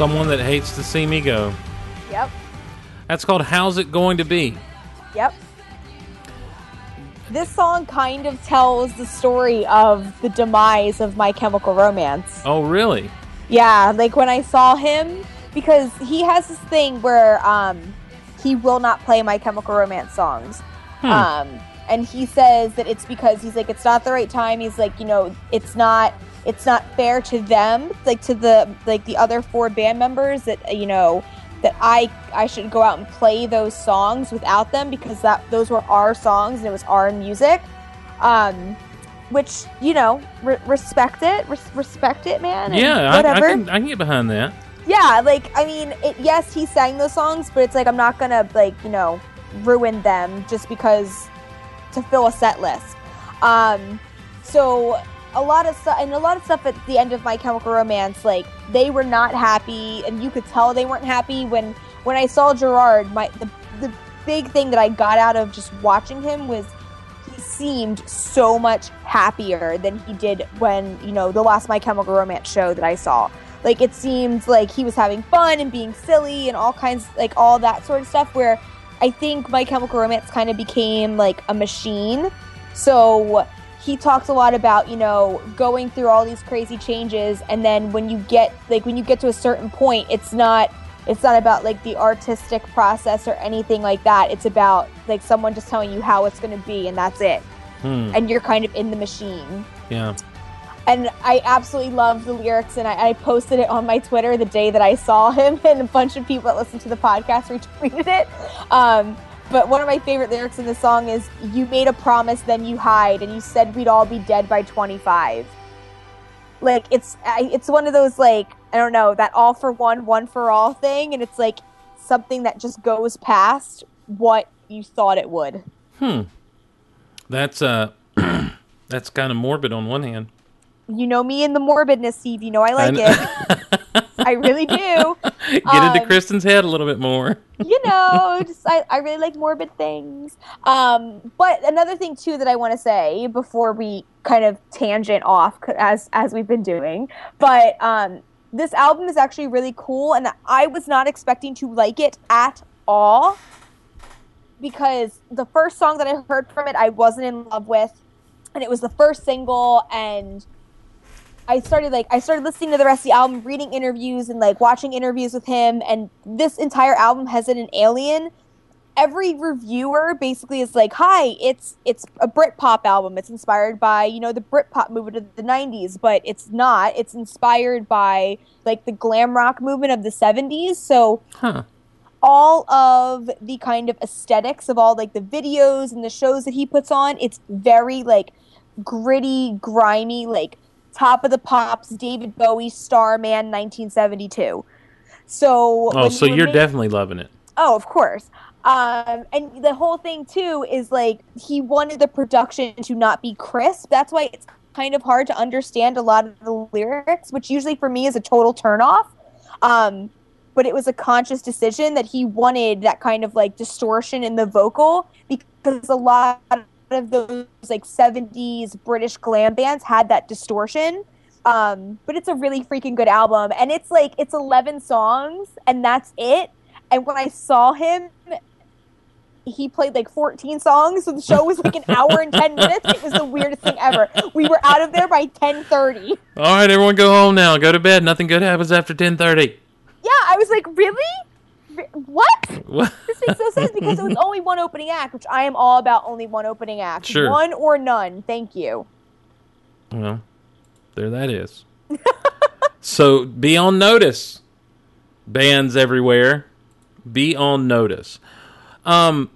Someone that hates to see me go. Yep. That's called "How's It Going to Be." Yep. This song kind of tells the story of the demise of My Chemical Romance. Oh, really? Yeah, like when I saw him, because he has this thing where um, he will not play My Chemical Romance songs. Um, and he says that it's because he's like, it's not the right time. He's like, you know, it's not, it's not fair to them, like to the like the other four band members that you know that I I should go out and play those songs without them because that those were our songs and it was our music. Um, which you know, re- respect it, res- respect it, man. Yeah, I, I whatever. can I can get behind that. Yeah, like I mean, it, yes, he sang those songs, but it's like I'm not gonna like you know ruin them just because to fill a set list. Um, so a lot of stuff and a lot of stuff at the end of My Chemical Romance, like they were not happy, and you could tell they weren't happy when when I saw Gerard. My the the big thing that I got out of just watching him was he seemed so much happier than he did when you know the last My Chemical Romance show that I saw. Like it seemed like he was having fun and being silly and all kinds like all that sort of stuff. Where I think My Chemical Romance kind of became like a machine. So he talks a lot about you know going through all these crazy changes and then when you get like when you get to a certain point it's not it's not about like the artistic process or anything like that it's about like someone just telling you how it's going to be and that's it Hmm. and you're kind of in the machine Yeah. and I absolutely love the lyrics, and I, I posted it on my Twitter the day that I saw him, and a bunch of people that listen to the podcast retweeted it. Um, but one of my favorite lyrics in the song is, "You made a promise, then you hide, and you said we'd all be dead by 25." Like it's I, it's one of those like I don't know that all for one, one for all thing, and it's like something that just goes past what you thought it would. Hmm. That's uh that's kind of morbid on one hand. You know me and the morbidness, Steve. You know I like kn- it. I really do. Get into Um, Kristin's head a little bit more. you know, just I, I really like morbid things. Um, but another thing too that I want to say before we kind of tangent off as as we've been doing, but um, this album is actually really cool, and I was not expecting to like it at all because the first song that I heard from it I wasn't in love with, and it was the first single and. I started like I started listening to the rest of the album, reading interviews and like watching interviews with him and this entire album has it an alien. Every reviewer basically is like, "Hi, it's it's a Britpop album. It's inspired by, you know, the Britpop movement of the 90s, but it's not. It's inspired by like the glam rock movement of the 70s." So, Huh. all of the kind of aesthetics of all like the videos and the shows that he puts on it's very like gritty, grimy, like top of the pops, David Bowie, Starman, 1972. So, Oh, so you ma- definitely loving it. Oh, of course. Um, and the whole thing too is like he wanted the production to not be crisp. That's why it's kind of hard to understand a lot of the lyrics, which usually for me is a total turnoff. Um, but it was a conscious decision that he wanted that kind of like distortion in the vocal because a lot of those like 70s British glam bands had that distortion. Um, but it's a really freaking good album and it's like it's 11 songs and that's it. And when I saw him he played like 14 songs so the show was like an hour and 10 minutes it was the weirdest thing ever we were out of there by 10.30 All right, everyone, go home now. Go to bed. Nothing good happens after ten thirty. yeah i was like really Re- what What? this makes no sense because it was only one opening act which i am all about only one opening act Sure. one or none thank you Well, there that is. so be on notice, bands everywhere. Be on notice. Um,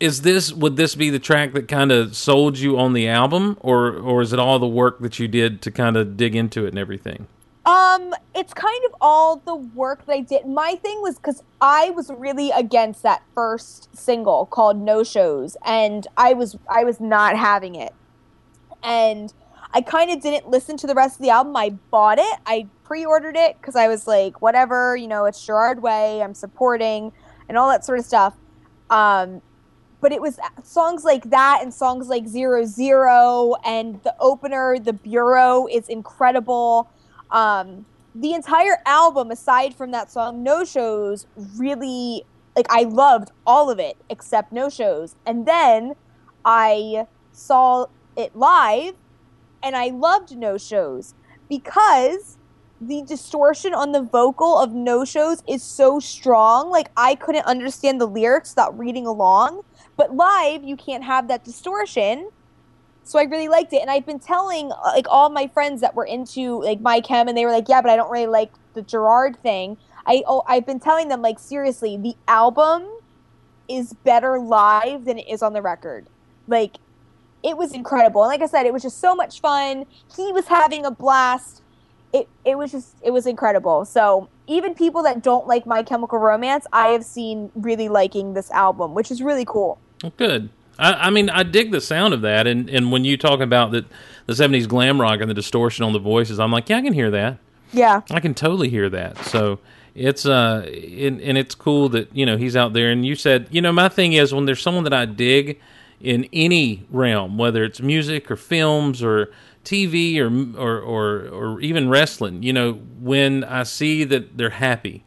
is this would this be the track that kind of sold you on the album, or or is it all the work that you did to kind of dig into it and everything? Um, it's kind of all the work that I did. My thing was because I was really against that first single called "No Shows," and I was I was not having it, and I kind of didn't listen to the rest of the album. I bought it, I pre-ordered it because I was like, whatever, you know, it's Gerard Way, I'm supporting, and all that sort of stuff. Um, but it was songs like that and songs like Zero Zero and the opener, The Bureau, is incredible. Um, the entire album, aside from that song No Shows, really like I loved all of it except No Shows. And then I saw it live and I loved No Shows because the distortion on the vocal of No Shows is so strong. Like I couldn't understand the lyrics without reading along. But live, you can't have that distortion. So I really liked it, and I've been telling uh, like all my friends that were into like my chem, and they were like, "Yeah, but I don't really like the Gerard thing." I oh, I've been telling them like seriously, the album is better live than it is on the record. Like it was incredible, and like I said, it was just so much fun. He was having a blast. It it was just it was incredible. So even people that don't like My Chemical Romance, I have seen really liking this album, which is really cool. Good. I, I mean, I dig the sound of that, and and when you talk about that the '70s glam rock and the distortion on the voices, I'm like, yeah, I can hear that. Yeah. I can totally hear that. So it's uh, and, and it's cool that you know he's out there. And you said, you know, my thing is when there's someone that I dig in any realm, whether it's music or films or TV or or or, or even wrestling, you know, when I see that they're happy,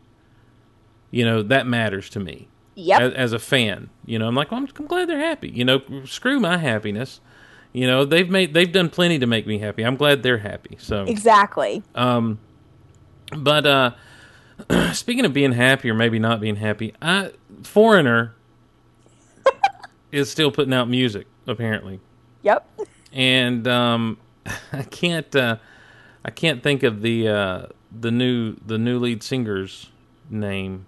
you know, that matters to me Yep. as, as a fan. You know, I'm like, well, I'm, I'm glad they're happy. You know, screw my happiness. You know, they've made they've done plenty to make me happy. I'm glad they're happy. So exactly. Um, but uh speaking of being happy or maybe not being happy, I Foreigner is still putting out music apparently. Yep. And um I can't uh I can't think of the uh the new the new lead singer's name.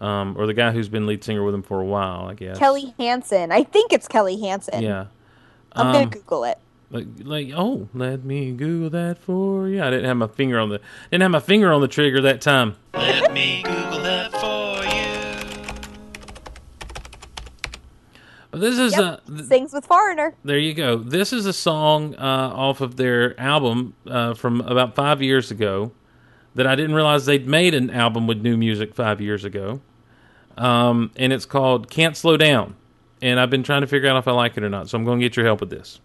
Um or the guy who's been lead singer with him for a while, I guess. Kelly Hansen. I think it's Kelly Hansen. Yeah. I'm Um, gonna Google it. Like, like, oh, let me Google that for you. I didn't have my finger on the didn't have my finger on the trigger that time. Let me Google that for you. But this is Yep. a th- Sings with Foreigner. There you go. This is a song uh, off of their album uh, from about five years ago that I didn't realize they'd made an album with new music five years ago. Um, and it's called Can't Slow Down. And I've been trying to figure out if I like it or not. So I'm going to get your help with this.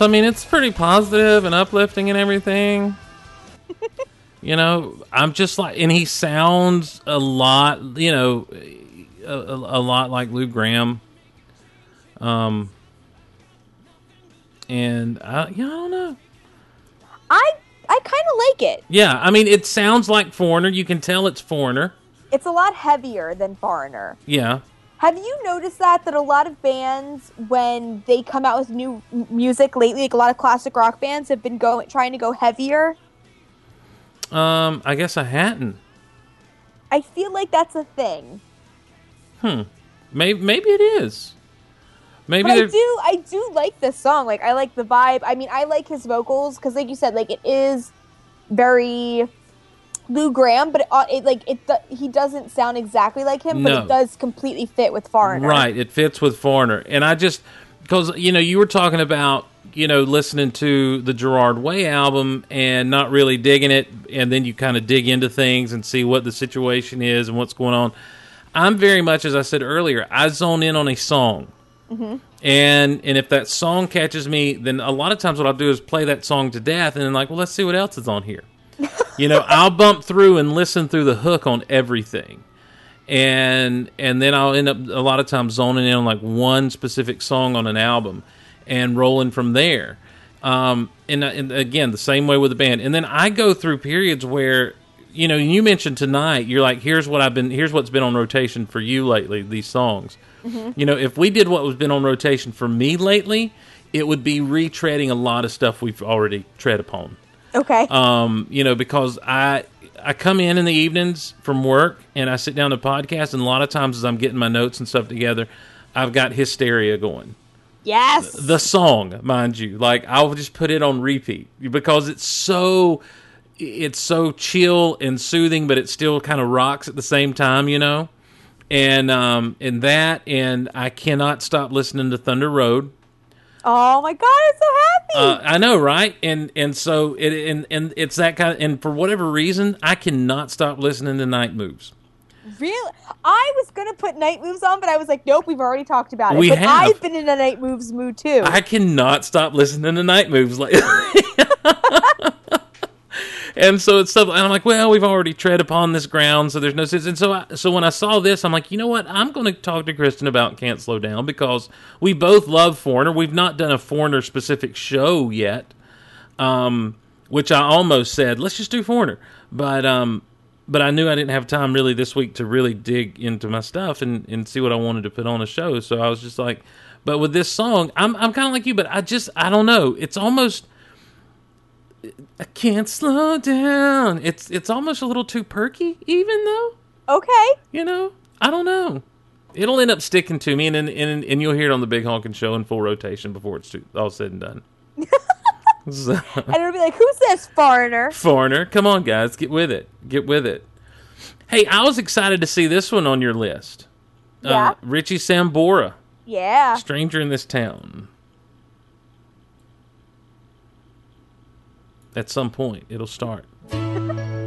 So I mean, it's pretty positive and uplifting and everything. you know, I'm just like, and he sounds a lot, you know, a, a, lot like Lou Gramm. Um, and I, yeah, I don't know. I I kind of like it. Yeah, I mean, it sounds like Foreigner. You can tell it's Foreigner. It's a lot heavier than Foreigner. Yeah. Have you noticed that that a lot of bands when they come out with new music lately, like a lot of classic rock bands have been going trying to go heavier? Um, I guess I hadn't. I feel like that's a thing. Hmm. Maybe, maybe it is. Maybe I do I do like this song. Like I like the vibe. I mean, I like his vocals cuz like you said like it is very Lou Gramm, but it, uh, it like it he doesn't sound exactly like him, but No. it does completely fit with Foreigner. Right, it fits with Foreigner, and I just because you know you were talking about you know listening to the Gerard Way album and not really digging it, and then you kind of dig into things and see what the situation is and what's going on. I'm very much as I said earlier, I zone in on a song. And and if that song catches me, then a lot of times what I'll do is play that song to death, and then like, well, let's see what else is on here. You know, I'll bump through and listen through the hook on everything and and then I'll end up a lot of times zoning in on like one specific song on an album and rolling from there. Um, and, and again, the same way with the band. And then I go through periods where you know you mentioned tonight. You're like, here's what I've been, here's what's been on rotation for you lately. These songs. You know, if we did what was been on rotation for me lately, it would be retreading a lot of stuff we've already tread upon Okay. um, you know, because I I come in in the evenings from work and I sit down to podcast, and a lot of times as I'm getting my notes and stuff together, I've got hysteria going. yes. The song, mind you, like I'll just put it on repeat because it's so it's so chill and soothing, but it still kind of rocks at the same time, you know. And um, and that, and I cannot stop listening to Thunder Road. Oh my god, I'm so happy. Uh, I know, right? And and so it and and it's that kind of and for whatever reason, I cannot stop listening to Night Moves. really? I was going to put Night Moves on, but I was like, nope, we've already talked about it. We but have. I've been in a Night Moves mood too. I cannot stop listening to Night Moves lately. and so it's stuff, and I'm like, well, we've already tread upon this ground, so there's no sense. And so, I, so when I saw this, I'm like, you know what? I'm going to talk to Kristin about Can't Slow Down because we both love Foreigner. We've not done a Foreigner specific show yet, um, which I almost said, let's just do Foreigner, but um, but I knew I didn't have time really this week to really dig into my stuff and, and see what I wanted to put on a show. So I was just like, but with this song, I'm I'm kind of like you, but I just I don't know. It's almost I can't slow down. It's it's almost a little too perky, even though okay. you know I don't know. It'll end up sticking to me, and and and, and you'll hear it on the Big Honkin' Show in full rotation before it's too, all said and done. So- And it'll be like, who's this foreigner? Foreigner, come on, guys, get with it. Get with it. Hey, I was excited to see this one on your list. Yeah. Uh, Richie Sambora, Yeah. Stranger in This Town. At some point, it'll start.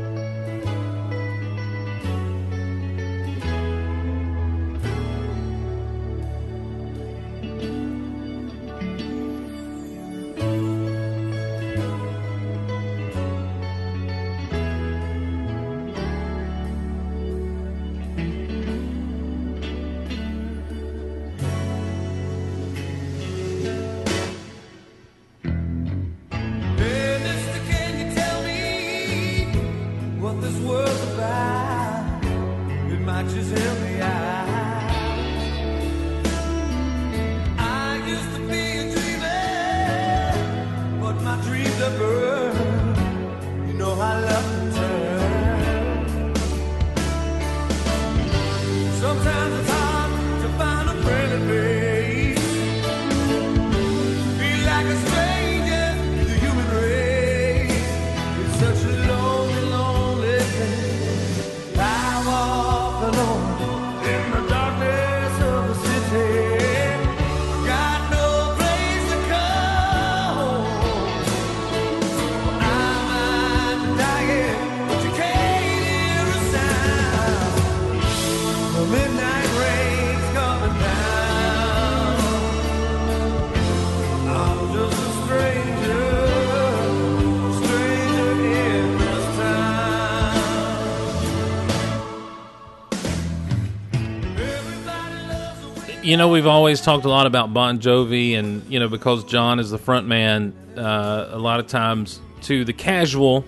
you know, we've always talked a lot about Bon Jovi, and you know, because John is the front man, uh, a lot of times to the casual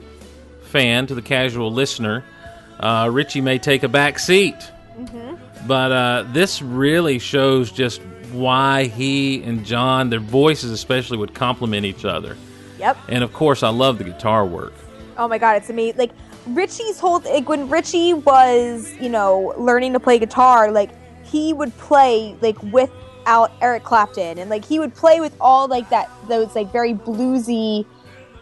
fan, to the casual listener, uh, Richie may take a back seat. But uh, this really shows just why he and John, their voices especially, would complement each other. Yep. And of course, I love the guitar work. Oh my god, it's amazing. Like Richie's whole like when Richie was, you know, learning to play guitar, like he would play like without Eric Clapton and like he would play with all like that those like very bluesy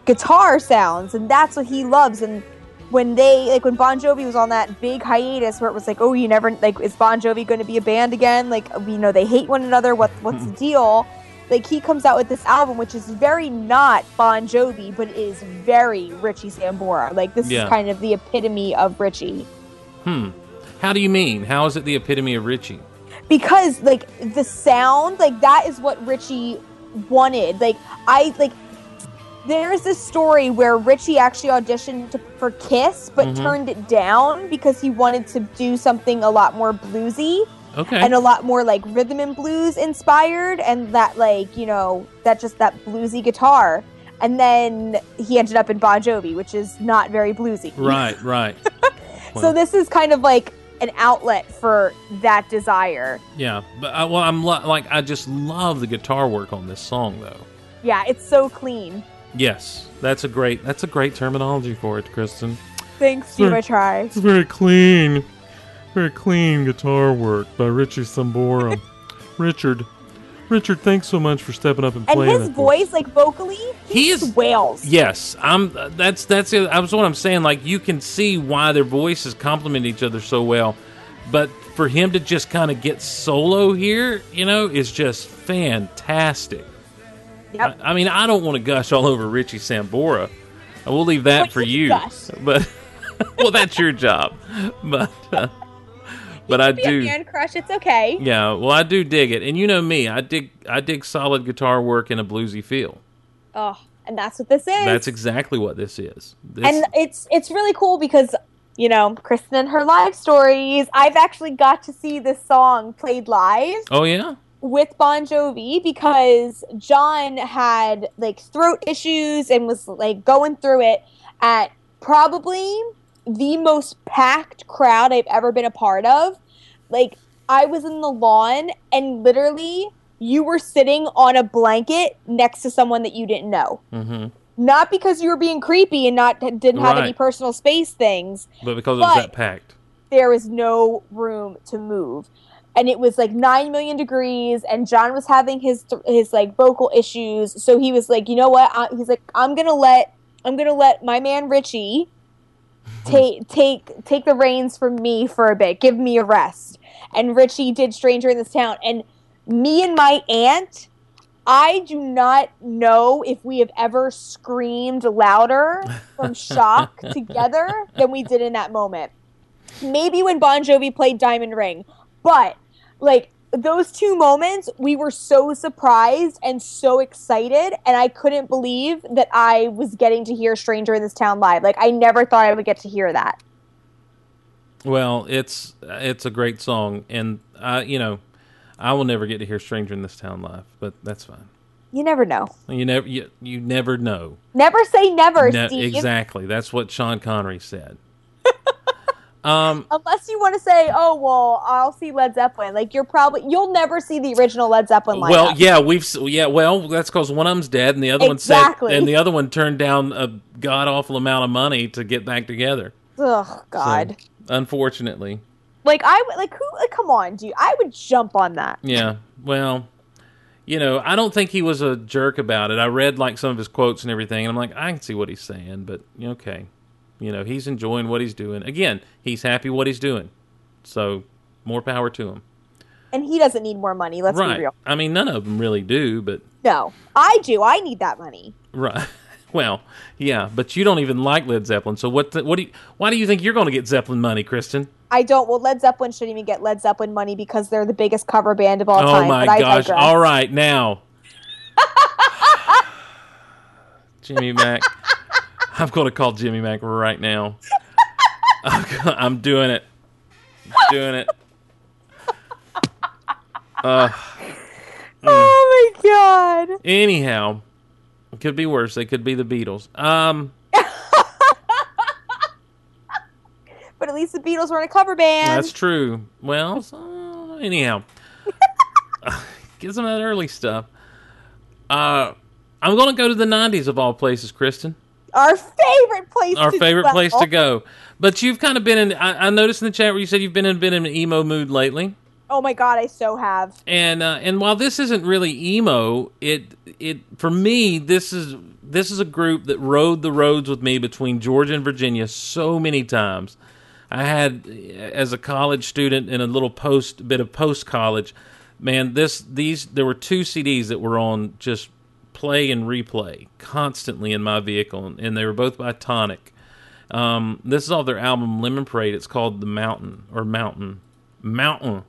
guitar sounds and that's what he loves and when they like when Bon Jovi was on that big hiatus where it was like, oh, you never like is Bon Jovi going to be a band again? Like you know they hate one another. What what's the deal? Like he comes out with this album, which is very not Bon Jovi, but is very Richie Sambora. Like this Yeah. is kind of the epitome of Richie Hmm. How do you mean? How is it the epitome of Richie? because like the sound, like that is what Richie wanted. Like I like. There's this story where Richie actually auditioned to, for Kiss, but Mhm. turned it down because he wanted to do something a lot more bluesy. Okay. and a lot more like rhythm and blues inspired and that like you know that just that bluesy guitar and then he ended up in bon jovi which is not very bluesy right, right. so this is kind of like an outlet for that desire Yeah, but I, well, I'm lo- like I just love the guitar work on this song, though. yeah it's so clean Yes, that's a great that's a great terminology for it, Kristin. thanks steve i try It's very clean, very clean guitar work by Richie Sambora. Richard, Richard, thanks so much for stepping up and playing. and his it for voice like vocally He is wails Yes, I'm. That's that's it. That's what I'm saying. Like you can see why their voices complement each other so well, but for him to just kind of get solo here, you know, is just fantastic. Yep. I, I mean, I don't want to gush all over Richie Sambora. I will leave that But for you you. gush. But well, that's your job. But uh, but I do. man crush it's okay Yeah, well, I do dig it, and you know me, I dig I dig solid guitar work in a bluesy feel. oh and that's what this is That's exactly what this is. This, and it's it's really cool because you know kristin and her live stories i've actually got to see this song played live oh yeah, with bon jovi because john had like throat issues and was like going through it at probably the most packed crowd i've ever been a part of. Like i was in the lawn and literally you were sitting on a blanket next to someone that you didn't know. Hmm not because you were being creepy and not didn't have any personal space things but because it was that packed. there was no room to move. And it was like 9 million degrees and john was having his his like vocal issues. So he was like you know what? I, he's like i'm gonna let i'm gonna let my man richie take take take the reins from me for a bit. Give me a rest. And richie did stranger in this town. And me and my aunt I do not know if we have ever screamed louder from shock together than we did in that moment. Maybe when Bon Jovi played Diamond Ring, but like those two moments, we were so surprised and so excited, and I couldn't believe that I was getting to hear Stranger in This Town live. Like I never thought I would get to hear that. Well, it's it's a great song, and I, you know, I will never get to hear "Stranger in This Town" live, but that's fine. You never know. You never you, you never know. Never say never, Ne- Steve. exactly, that's what Sean Connery said. um, Unless you want to say, "Oh well, I'll see Led Zeppelin." Like you're probably you'll never see the original Led Zeppelin lineup. well, yeah, we've yeah, well, that's because one of them's dead, and the other Exactly. one said, and the other one turned down a god awful amount of money to get back together. Oh God. So, unfortunately, Like I like who? Like, come on, dude. I would jump on that. Yeah. Well, you know, I don't think he was a jerk about it. I read like some of his quotes and everything, and I'm like, I can see what he's saying, but okay. You know, he's enjoying what he's doing. Again, he's happy what he's doing. So, more power to him. And he doesn't need more money. Let's right. be real. I mean, none of them really do, but No, I do. I need that money. right. Well, yeah, but you don't even like Led Zeppelin. So what? The, what do you? Why do you think you're going to get Zeppelin money, Kristin? I don't. Well, Led Zeppelin shouldn't even get Led Zeppelin money because they're the biggest cover band of all oh time. Oh my gosh! All right, now, Jimmy Mac. I'm going to call Jimmy Mac right now. I'm doing it. Doing it. Uh, Oh my god. anyhow, it could be worse. They could be the Beatles. Um, But at least the Beatles were in a cover band. that's true. Well, so, anyhow, get some of that early stuff. Uh, I'm going to go to the '90s of all places, Kristin. Our favorite place. Our to favorite dwell. place to go. But you've kind of been in. I, I noticed in the chat where you said you've been in been in an emo mood lately. Oh my god, I so have. and uh, and while this isn't really emo, it it for me this is this is a group that rode the roads with me between Georgia and Virginia so many times. I had as a college student in a little post bit of post college, man. This these there were two CDs that were on just play and replay constantly in my vehicle, and they were both by Tonic. Um, this is off their album Lemon Parade. It's called The Mountain or Mountain Mountain.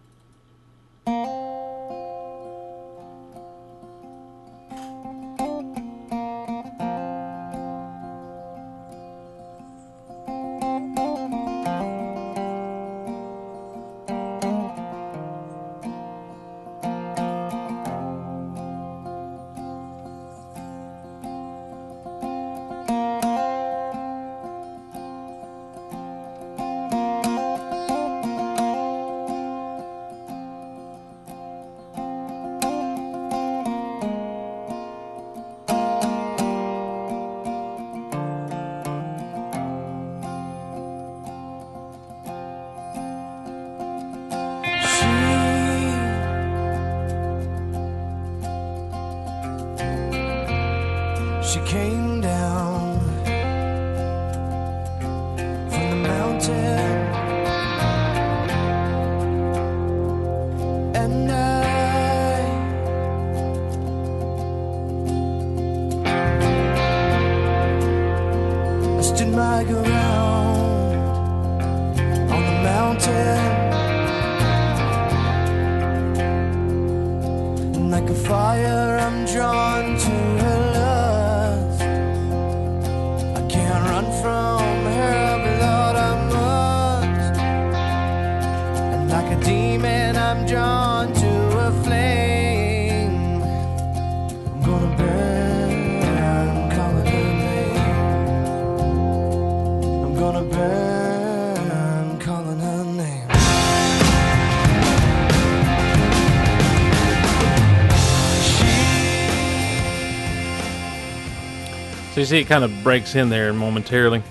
See, it kind of breaks in there momentarily.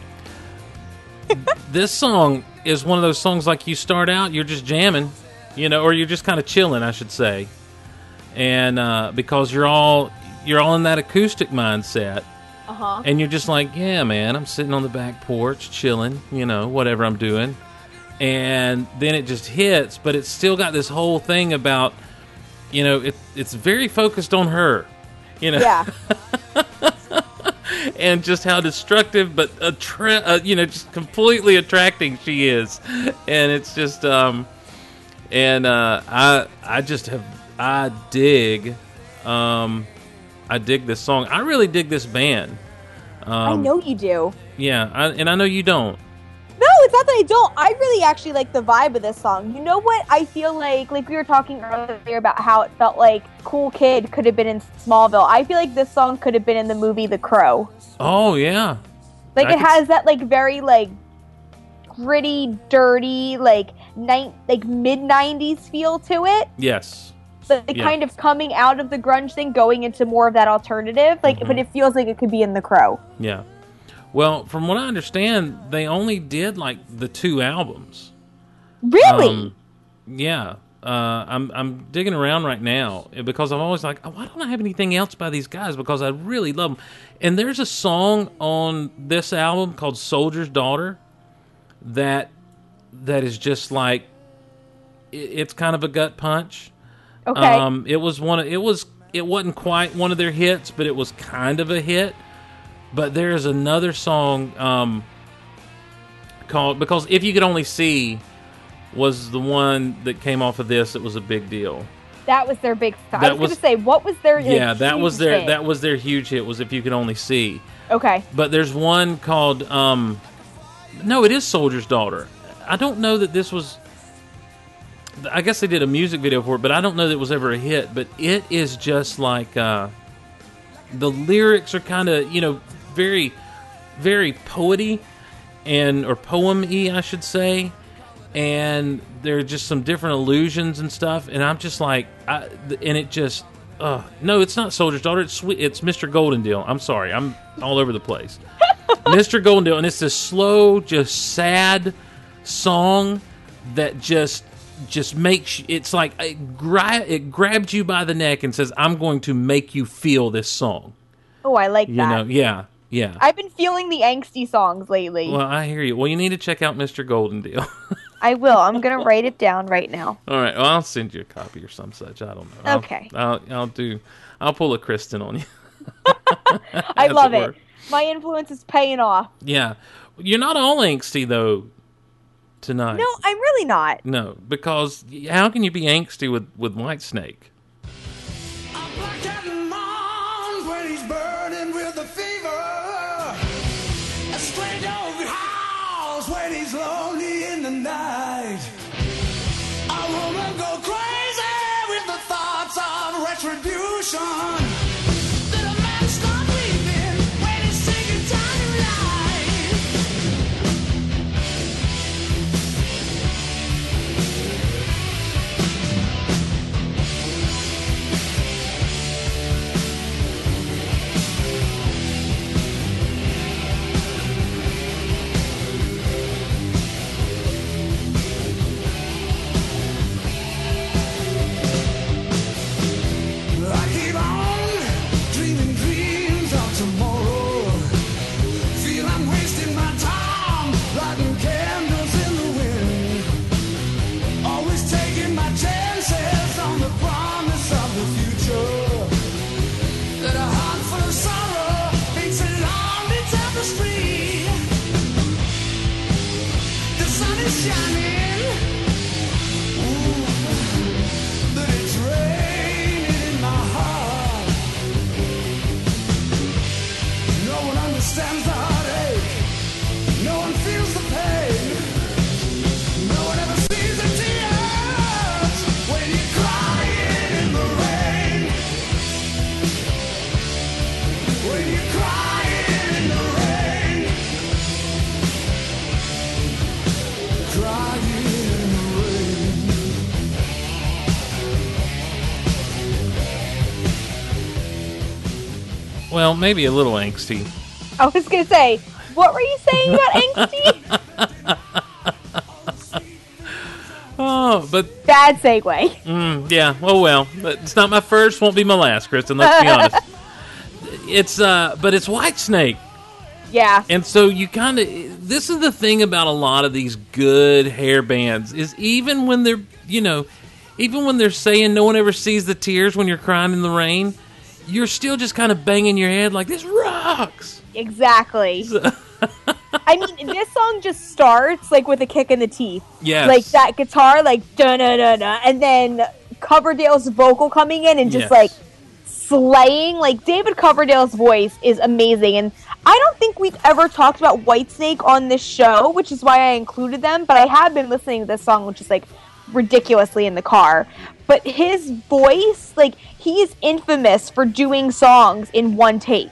this song is one of those songs like you start out, you're just jamming, you know, or you're just kind of chilling, I should say, and uh, because you're all you're all in that acoustic mindset, Uh huh. and you're just like, yeah, man, I'm sitting on the back porch chilling, you know, whatever I'm doing, and then it just hits, but it's still got this whole thing about, you know, it, it's very focused on her, you know Yeah. and just how destructive but attra- uh, you know just completely attracting she is. And it's just um and uh i i just have i dig um i dig this song. I really dig this band. I know you do. yeah I, and i know you don't No, it's not that I don't. I really actually like the vibe of this song. You know what? I feel like, like we were talking earlier about how it felt like Cool Kid could have been in Smallville. I feel like this song could have been in the movie The Crow. oh yeah Like I it could has that like very like gritty, dirty, like night, like mid '90s feel to it. yes But the Yeah. kind of coming out of the grunge thing, going into more of that alternative. Like, Mm-hmm. but it feels like it could be in The Crow. yeah well from what i understand they only did like the two albums Really? Um, yeah. Uh, I'm I'm digging around right now because I'm always like, oh, why don't I have anything else by these guys? Because I really love them. And there's a song on this album called "Soldier's Daughter" that that is just like it, it's kind of a gut punch. okay. Um, it was one. Of, it was. It wasn't quite one of their hits, but it was kind of a hit. But there's another song um, called because if you could only see was the one that came off of this. It was a big deal. that was their big. I that was, was- gonna say, what was their? yeah, that was their hit? that was their huge hit. Was if you could only see. Okay. But there's one called um, no, it is Soldier's Daughter. I don't know that this was. I guess they did a music video for it, but I don't know that it was ever a hit. But it is just like uh, the lyrics are kind of you know very very poety and or poem-y, I should say. And there are just some different illusions and stuff, and I'm just like, I, and it just, uh, no, it's not Soldier's Daughter. It's sweet. It's Mr. Goldendale. I'm sorry, I'm all over the place. Mr. Goldendale, and it's this slow, just sad song that just just makes it's like it, gra- it grabs you by the neck and says, "I'm going to make you feel this song." Oh, I like You that. know, yeah, yeah. I've been feeling the angsty songs lately. well, I hear you. Well, you need to check out Mr. Golden Deal. I will. I'm gonna write it down right now. All right, well, I'll send you a copy or some such. I don't know. I'll- Okay. I'll, I'll do. I'll pull a Kristin on you. I it love were. it. My influence is paying off. Yeah, you're not all angsty though tonight. No, I'm really not. No, because how can you be angsty with with Whitesnake? Lonely in the night. A woman go crazy with the thoughts of retribution. Well, maybe a little angsty. I was gonna say, what were you saying about angsty? Oh, but Bad segue. mm, yeah. Oh well, but it's not my first. Won't be my last, Kristin. Let's be honest. It's uh, but it's Whitesnake. Yeah. And so you kind of this is the thing about a lot of these good hair bands is even when they're you know even when they're saying no one ever sees the tears when you're crying in the rain, you're still just kind of banging your head like this rocks. Exactly. I mean, this song just starts like with a kick in the teeth. Yes. Like that guitar, like da da da da, and then Coverdale's vocal coming in and just Yes. like slaying. Like David Coverdale's voice is amazing, and I don't think we've ever talked about Whitesnake on this show, which is why I included them. But I have been listening to this song, which is like ridiculously in the car. But his voice, like he's infamous for doing songs in one take.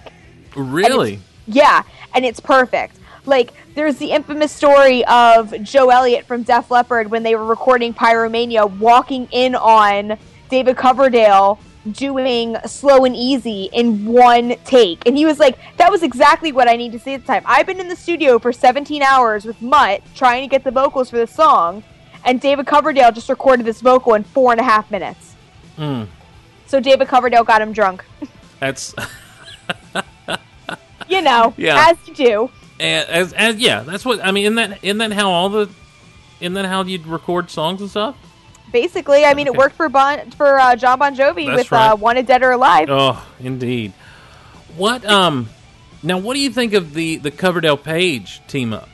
Really? Yeah, and it's perfect. Like, there's the infamous story of Joe Elliott from Def Leppard when they were recording Pyromania walking in on David Coverdale doing Slow and Easy in one take. And he was like, that was exactly what I need to see at the time. I've been in the studio for 17 hours with Mutt trying to get the vocals for this song, and David Coverdale just recorded this vocal in four and a half minutes. Mm, So David Coverdale got him drunk. that's You know, Yeah. as you do. and, as, as yeah. That's what I mean. Isn't that isn't that how all the isn't that how you'd record songs and stuff? Basically, I mean, it worked for bon for uh, John Bon Jovi That's with right. uh, "Wanted Dead or Alive." Oh, indeed. What um now what do you think of the the Coverdale Page team up?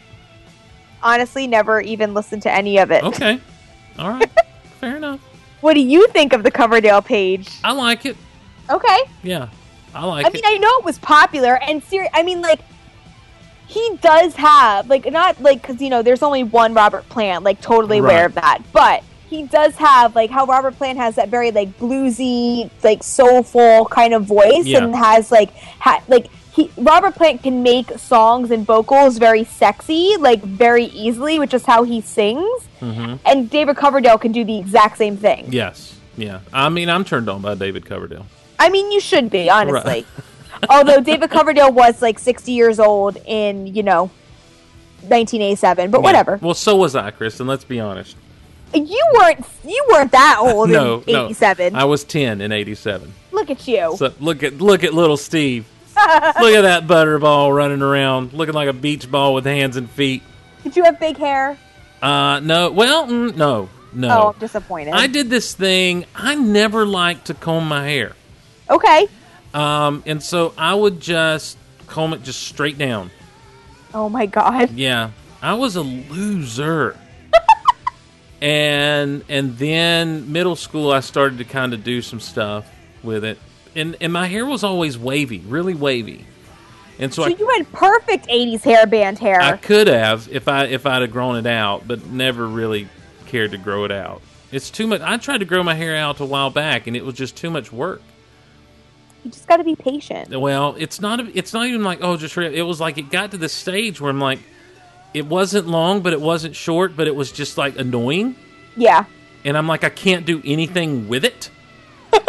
Honestly, never even listened to any of it. Okay. All right. Fair enough. What do you think of the Coverdale page? I like it. Okay, Yeah. I like it. I it. mean, I know it was popular, and ser- I mean, like, he does have like not like because you know there's only one Robert Plant, like totally aware Right. of that, but he does have like how Robert Plant has that very like bluesy, like soulful kind of voice, Yeah. and has like ha- like he Robert Plant can make songs and vocals very sexy, like very easily, which is how he sings. Mm-hmm. And David Coverdale can do the exact same thing. Yes. Yeah. I mean, I'm turned on by David Coverdale. I mean, you should be honestly. Right. Although David Coverdale was like 60 years old in you know 1987, but whatever. Well, so was I, Kristin. Let's be honest. You weren't you weren't that old No, in no. 87. I was 10 in 87. Look at you. So look at look at little Steve. look at that butterball running around, looking like a beach ball with hands and feet. Did you have big hair? Uh, no. Well, mm, no, no. Oh, I'm disappointed. I did this thing. I never liked to comb my hair, Okay. um, and so I would just comb it just straight down. Oh my god. Yeah, I was a loser. And and then middle school, I started to kind of do some stuff with it, and and my hair was always wavy, really wavy, and so, So I, you had perfect 80s hairband hair. I could have if I if I'd have grown it out, but never really cared to grow it out. It's too much. I tried to grow my hair out a while back, and it was just too much work. you just got to be patient. Well, it's not. It's not even like oh, just it was like it got to the stage where I'm like, it wasn't long, but it wasn't short, but it was just like annoying, Yeah. and I'm like, I can't do anything with it.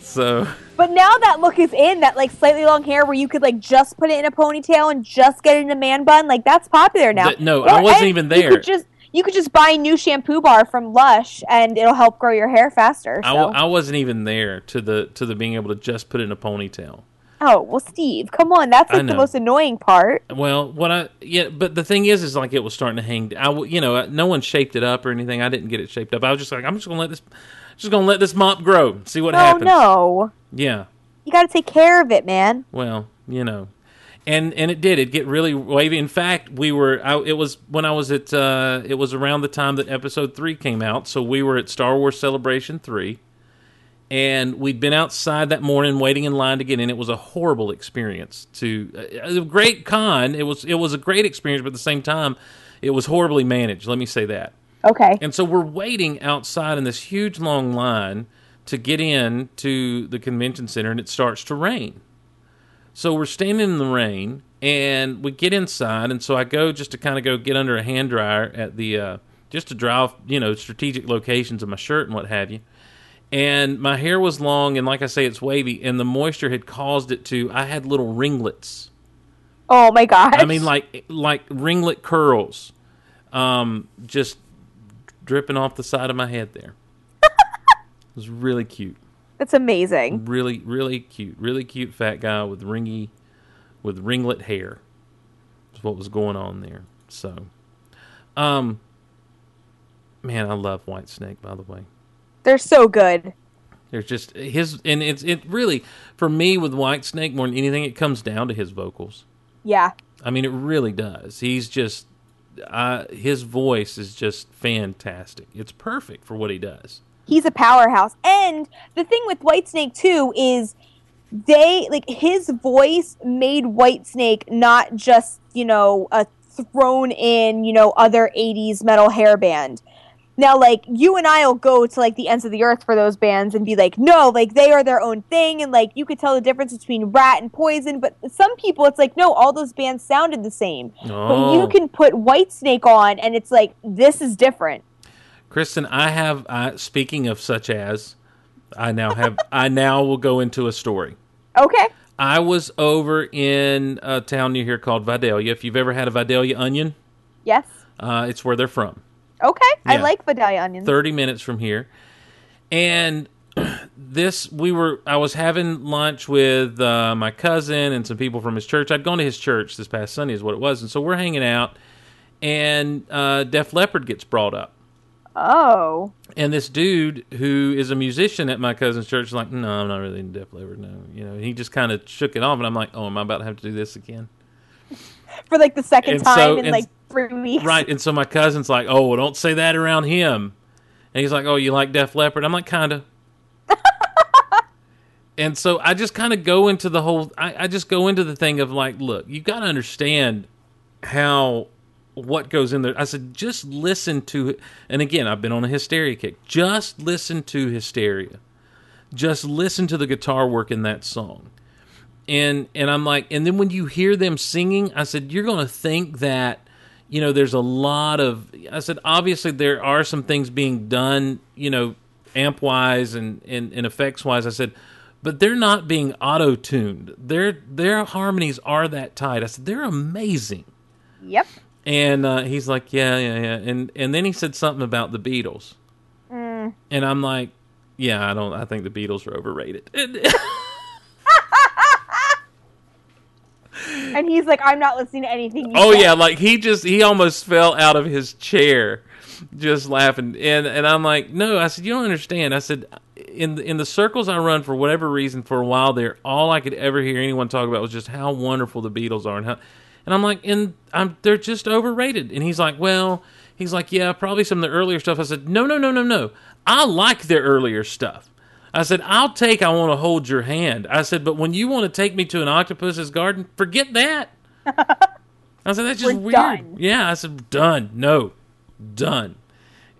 so But now that look is in, that like slightly long hair where you could like just put it in a ponytail and just get it in a man bun, like that's popular now. Th- no, I wasn't even You there. could just you could just buy a new shampoo bar from Lush and it'll help grow your hair faster. I, So. w- I wasn't even there to the to the being able to just put it in a ponytail. Oh well, Steve, come on, that's like the most annoying part. Well, what I yeah, but the thing is, is like it was starting to hang. I you know, no one shaped it up or anything. I didn't get it shaped up. I was just like, I'm just gonna let this, just gonna let this mop grow, see what happens. Oh happens. no, Yeah. you got to take care of it, man. Well, you know, and and it did. It get really wavy. In fact, we were. I, it was when I was at. Uh, it was around the time that Episode Three came out, so we were at Star Wars Celebration Three, and we'd been outside that morning waiting in line to get in. It was a horrible experience. To uh, a great con, it was. It was a great experience, but at the same time, it was horribly managed. Let me say that. Okay. And so we're waiting outside in this huge long line to get in to the convention center, and it starts to rain. So we're standing in the rain, and we get inside, and so I go just to kind of go get under a hand dryer at the uh, just to dry off, you know, strategic locations of my shirt and what have you. And my hair was long, and like I say, it's wavy, and the moisture had caused it to. I had little ringlets. Oh my god. I mean, like like ringlet curls, um, just dripping off the side of my head there. it was really cute, that's amazing. really really cute, really cute fat guy with ringy, with ringlet hair. Is what was going on there. So, um, man, I love Whitesnake. By the way, They're so good. there's just his, and it's it really for me with Whitesnake more than anything, it comes down to his vocals. Yeah. I mean, it really does. He's just, uh, his voice is just fantastic. It's perfect for what he does. he's a powerhouse. And the thing with Whitesnake too is they like his voice made Whitesnake not just, you know, a thrown in, you know, other 80s metal hair band. Now like you and I'll go to like the ends of the earth for those bands and be like, "No, like they are their own thing." And like you could tell the difference between Ratt and Poison, but some people it's like, "No, all those bands sounded the same." But Oh. you can put Whitesnake on and it's like, "This is different." Kristin, I have, I, speaking of such as, I now have, I now will go into a story. Okay. I was over in a town near here called Vidalia. If you've ever had a Vidalia onion, Yes. uh, it's where they're from. Okay. I like Vidalia onions. 30 minutes from here. And this, we were, I was having lunch with uh, my cousin and some people from his church. I'd gone to his church this past Sunday, is what it was. And so we're hanging out, and uh, Def Leppard gets brought up. Oh. And this dude who is a musician at my cousin's church is like, no, I'm not really in Def Leppard. No, you know, he just kind of shook it off, and I'm like, oh, am I about to have to do this again? For like the second And time so- in and- like three weeks. Right. And so my cousin's like, oh, well, don't say that around him. And he's like, oh, you like Def Leppard? I'm like, kind of. and so I just kind of go into the whole, I, I just go into the thing of like, look, you got to understand how what goes in there. I said, just listen to, and again, I've been on a hysteria kick. Just listen to hysteria. Just listen to the guitar work in that song. And and I'm like, and then when you hear them singing, I said, you're going to think that, you know, there's a lot of. I said, obviously there are some things being done, you know, amp wise and and, and effects wise. I said, but they're not being auto tuned. Their their harmonies are that tight. I said, they're amazing. Yep. And uh, he's like, yeah, yeah, yeah. And and then he said something about the Beatles. And I'm like, yeah, I don't. I think the Beatles are overrated. And he's like, I'm not listening to anything. You oh say." yeah, like he just he almost fell out of his chair, just laughing. And and I'm like, no, I said you don't understand. I said in the, in the circles I run for whatever reason for a while there, all I could ever hear anyone talk about was just how wonderful the Beatles are and how. And I'm like, and I'm they're just overrated. And he's like, well, he's like, yeah, probably some of the earlier stuff. I said, no, no, no, no, no. I like their earlier stuff. I said, I'll take I want to hold your hand. I said, but when you want to take me to an octopus's garden, forget that. I said, that's just We're weird. done. Yeah, I said, done. No, done.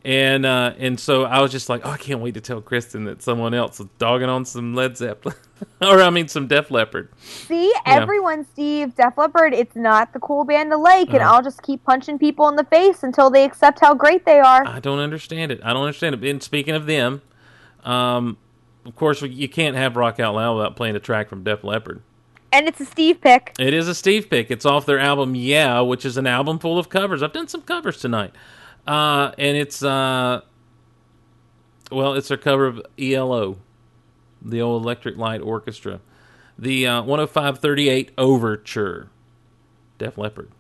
And uh, and so I was just like, oh, I can't wait to tell Kristin that someone else is dogging on some Led Zeppelin, or I mean, some Def Leppard. See, everyone, Steve, Def Leppard, it's not the cool band to like, and Uh-huh. I'll just keep punching people in the face until they accept how great they are. I don't understand it. I don't understand it. And speaking of them, um, of course, you can't have Rock Out Loud without playing a track from Def Leppard. And it's a Steve pick. It is a Steve pick. It's off their album Yeah, which is an album full of covers. I've done some covers tonight. Uh, and it's uh well, it's a cover of ELO, the old Electric Light Orchestra. The uh 10538 Overture. Def Leppard.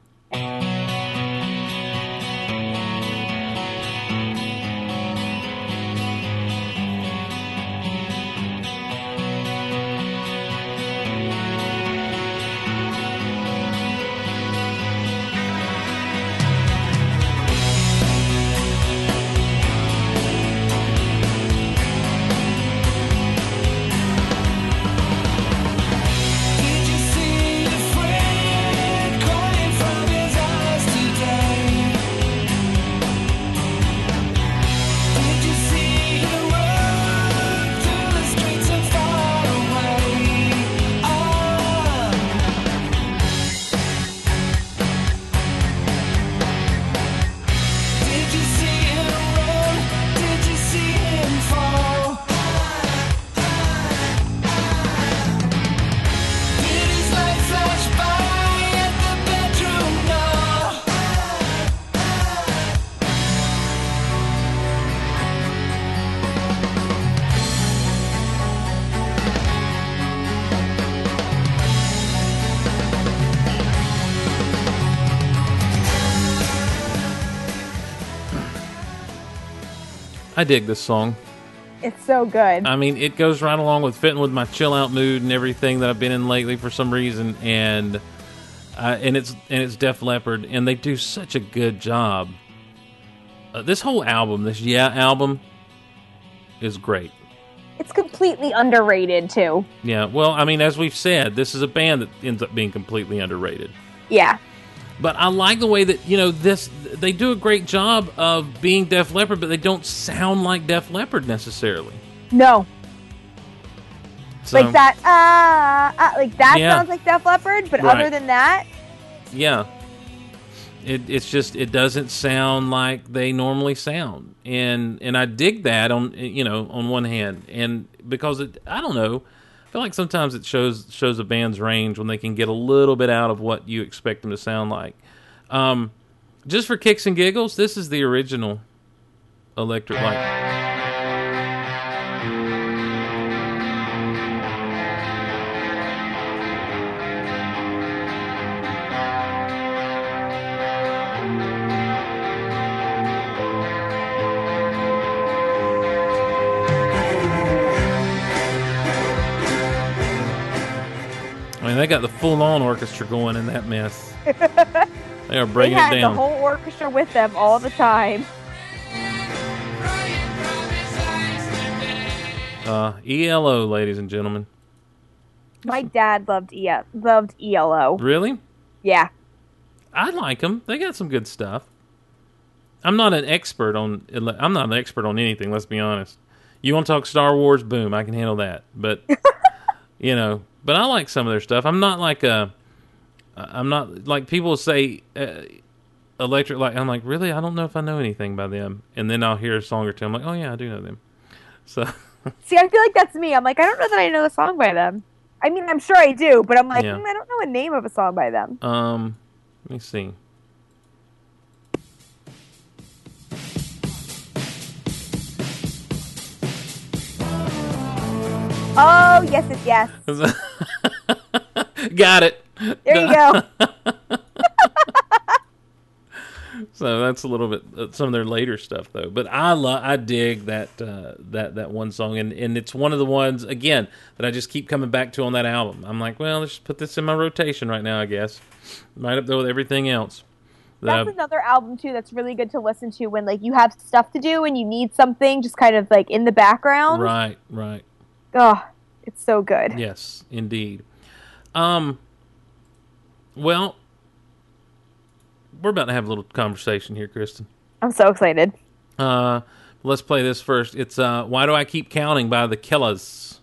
I dig this song. It's so good. I mean, it goes right along with fitting with my chill out mood and everything that I've been in lately for some reason, and uh, and it's and it's Def Leppard, and they do such a good job. Uh, this whole album, this Yeah album, is great. It's completely underrated, too. Yeah, well, I mean, as we've said, this is a band that ends up being completely underrated. Yeah. But I like the way that you know this. They do a great job of being Def Leppard, but they don't sound like Def Leppard necessarily. No. So, like that, uh, uh, like that Yeah. sounds like Def Leppard, but Right. other than that, Yeah. It, it's just it doesn't sound like they normally sound, and and I dig that on you know on one hand, and because it I don't know, feel like sometimes it shows shows a band's range when they can get a little bit out of what you expect them to sound like. Um, just for kicks and giggles, this is the original Electric Light. They got the full on orchestra going in that mess. they are they breaking had it the whole orchestra with them all the time. uh, ELO, ladies and gentlemen. My dad loved E loved ELO. Really? Yeah. I like them. They got some good stuff. I'm not an expert on. I'm not an expert on anything. Let's be honest. You want to talk Star Wars? Boom, I can handle that. But you know, but I like some of their stuff. I'm not like a. I'm not like people say. Uh, electric light. I'm like, really? I don't know if I know anything by them. And then I'll hear a song or two. I'm like, oh yeah, I do know them. So See, I feel like that's me. I'm like, I don't know that I know a song by them. I mean, I'm sure I do, but I'm like, Yeah. mm, I don't know a name of a song by them. Um, let me see. Oh, yes, yes, yes. Got it. There you go. So that's a little bit uh, some of their later stuff though. But I love, I dig that uh, that that one song, and and it's one of the ones again that I just keep coming back to on that album. I'm like, well, let's just put this in my rotation right now. I guess right up there with everything else. that That's I've- another album too that's really good to listen to when like you have stuff to do and you need something just kind of like in the background. right, right. Oh, it's so good. Yes, indeed. Um. Well, we're about to have a little conversation here, Kristin. I'm so excited. Uh, let's play this first. It's uh, "Why Do I Keep Counting" by the Killers.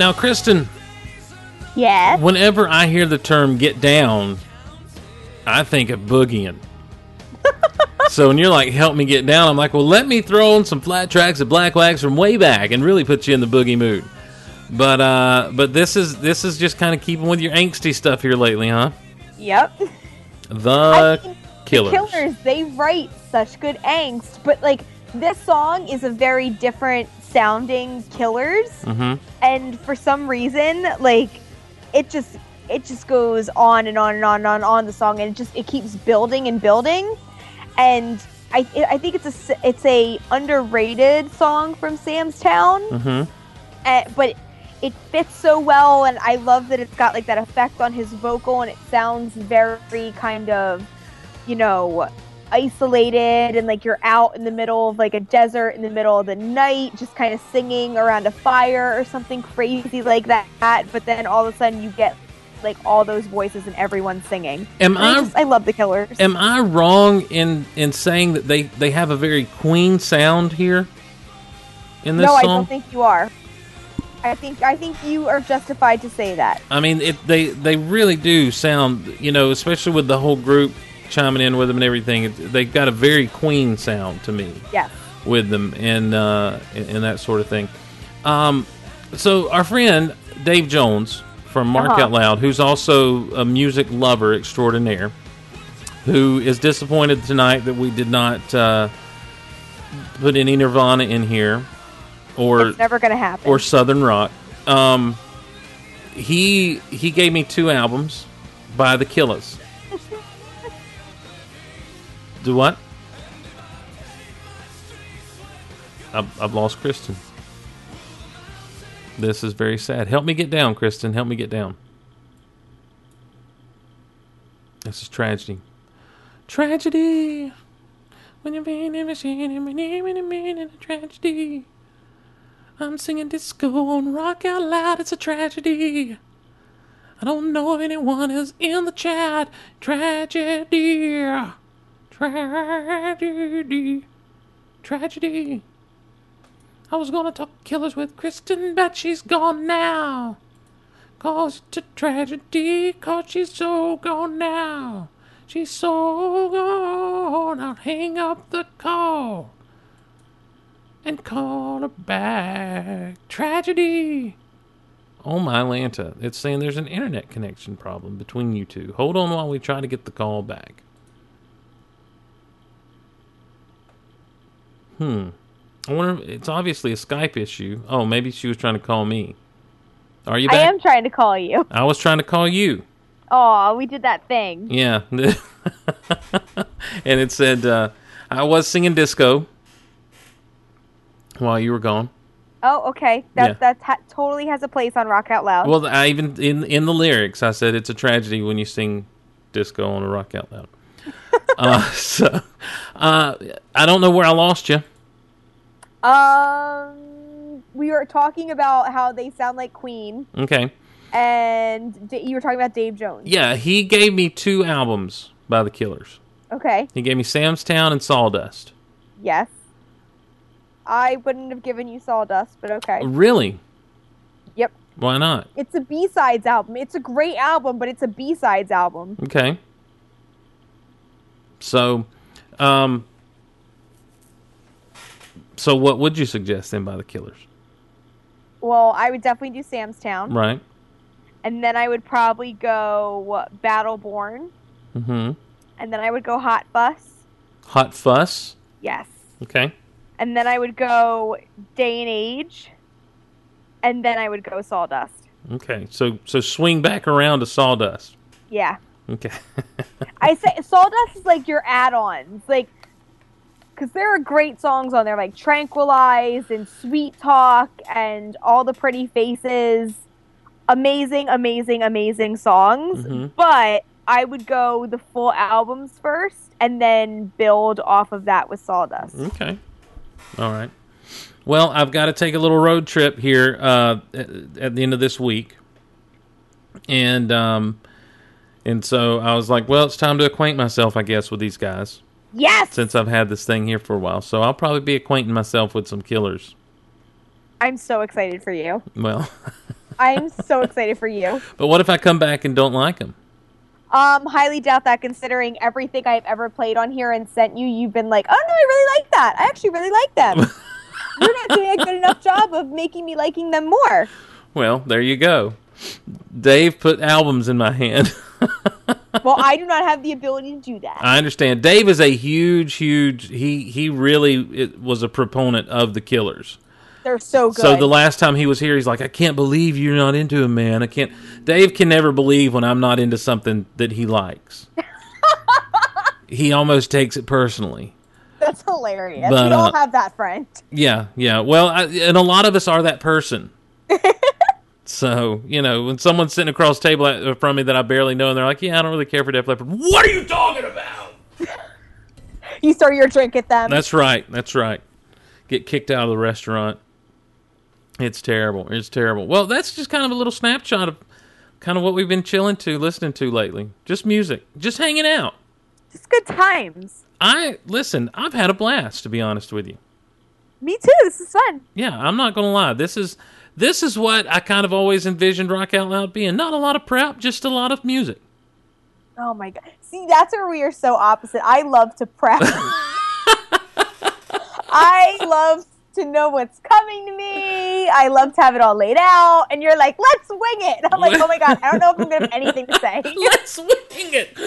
Now, Kristin, Yes. whenever I hear the term "get down," I think of boogieing. so when you're like, "Help me get down," I'm like, "Well, let me throw on some flat tracks of Black Wax from way back and really put you in the boogie mood." But uh, but this is this is just kind of keeping with your angsty stuff here lately, huh? Yep. The I mean, Killers. The Killers, they write such good angst, but like this song is a very different sounding Killers, hmm and for some reason, like it just it just goes on and on and on and on on the song, and it just it keeps building and building, and I I think it's a it's a underrated song from Sam's Town, hmm uh, but it fits so well and i love that it's got like that effect on his vocal and it sounds very kind of you know isolated and like you're out in the middle of like a desert in the middle of the night just kind of singing around a fire or something crazy like that but then all of a sudden you get like all those voices and everyone singing. Am And I, I just, I love the killers. am I wrong in in saying that they they have a very Queen sound here in this no i don't think you are. I think i think you are justified to say that. I mean, it, they they really do sound, you know, especially with the whole group chiming in with them and everything. They've got a very Queen sound to me yes with them and uh, and, that sort of thing. Um, so our friend Dave Jones from Mark Uh-huh. Out Loud, who's also a music lover extraordinaire, who is disappointed tonight that we did not uh, put any Nirvana in here or it's never gonna happen or Southern Rock. Um, he he gave me two albums by the Killers. Do what? I've, I've lost Kristin. This is very sad. Help me get down, Kristin. Help me get down. This is tragedy. Tragedy. When you're being in a machine, and in a in a tragedy. I'm singing disco on rock out loud. It's a tragedy. I don't know if anyone is in the chat. Tragedy. Tragedy. Tragedy. I was gonna talk killers with Kristin, but she's gone now. Cause it's a tragedy, cause she's so gone now. She's so gone, I'll hang up the call and call her back. Tragedy. Oh my Lanta, it's saying there's an internet connection problem between you two. Hold on while we try to get the call back. Hmm. I wonder. If, it's obviously a Skype issue. Oh, maybe she was trying to call me. Are you I am trying to call you. I was trying to call you. Oh, we did that thing. Yeah. and it said uh, I was singing disco while you were gone. Oh, okay. That Yeah. that ha- totally has a place on Rock Out Loud. Well, I even in in the lyrics I said it's a tragedy when you sing disco on a rock out loud. uh, so uh, I don't know where I lost you. Um, we were talking about how they sound like Queen, Okay. and D- you were talking about Dave Jones. Yeah, he gave me two albums by the Killers. Okay. He gave me Sam's Town and Sawdust. Yes. I wouldn't have given you Sawdust, but okay. Really? Yep. Why not? It's a B sides album. It's a great album, but it's a B sides album. Okay. So, um, so what would you suggest then by the Killers? Well, I would definitely do Sam's Town, Right. and then I would probably go what, Battleborn, Mm-hmm. and then I would go Hot Fuss. Hot Fuss. Yes. Okay. And then I would go Day and Age, and then I would go Sawdust. Okay. So so swing back around to Sawdust. Yeah. Okay. I say Sawdust is like your add-ons, like because there are great songs on there, like Tranquilize and Sweet Talk and All the Pretty Faces. Amazing, amazing, amazing songs. Mhm. But I would go the full albums first, and then build off of that with Sawdust. okay. All right. Well, I've got to take a little road trip here uh, at, at the end of this week, and um, and so I was like, well, it's time to acquaint myself, I guess, with these guys. Yes, since I've had this thing here for a while. So I'll probably be acquainting myself with some killers. I'm so excited for you. Well, I'm so excited for you. but what if I come back and don't like them? Um, highly doubt that considering everything I've ever played on here and sent you, you've been like, oh no, I really like that. I actually really like them. You're not doing a good enough job of making me liking them more. Well, there you go. Dave put albums in my hand. Well, I do not have the ability to do that. I understand. Dave is a huge, huge. He he really it, was a proponent of the Killers. They're so good. So the last time he was here, he's like, "I can't believe you're not into him, man. I can't." Dave can never believe when I'm not into something that he likes. he almost takes it personally. That's hilarious. But, we all uh, have that friend. Yeah, yeah. Well, I, and a lot of us are that person. so you know, when someone's sitting across the table uh, from me that I barely know, and they're like, "Yeah, I don't really care for Def Leppard." What are you talking about? You throw your drink at them. That's right. That's right. Get kicked out of the restaurant. It's terrible. It's terrible. Well, that's just kind of a little snapshot of kind of what we've been chilling to, listening to lately. Just music, just hanging out. Just good times. I listen. I've had a blast, to be honest with you. Me too. This is fun. Yeah, I'm not gonna lie. This is this is what I kind of always envisioned Rock Out Loud being. Not a lot of prep, just a lot of music. Oh my god. See, that's where we are so opposite. I love to prep. I love to know what's coming to me. I love to have it all laid out. And you're like, let's wing it. And I'm like, oh my god, I don't know if I'm gonna have anything to say. Let's wing it.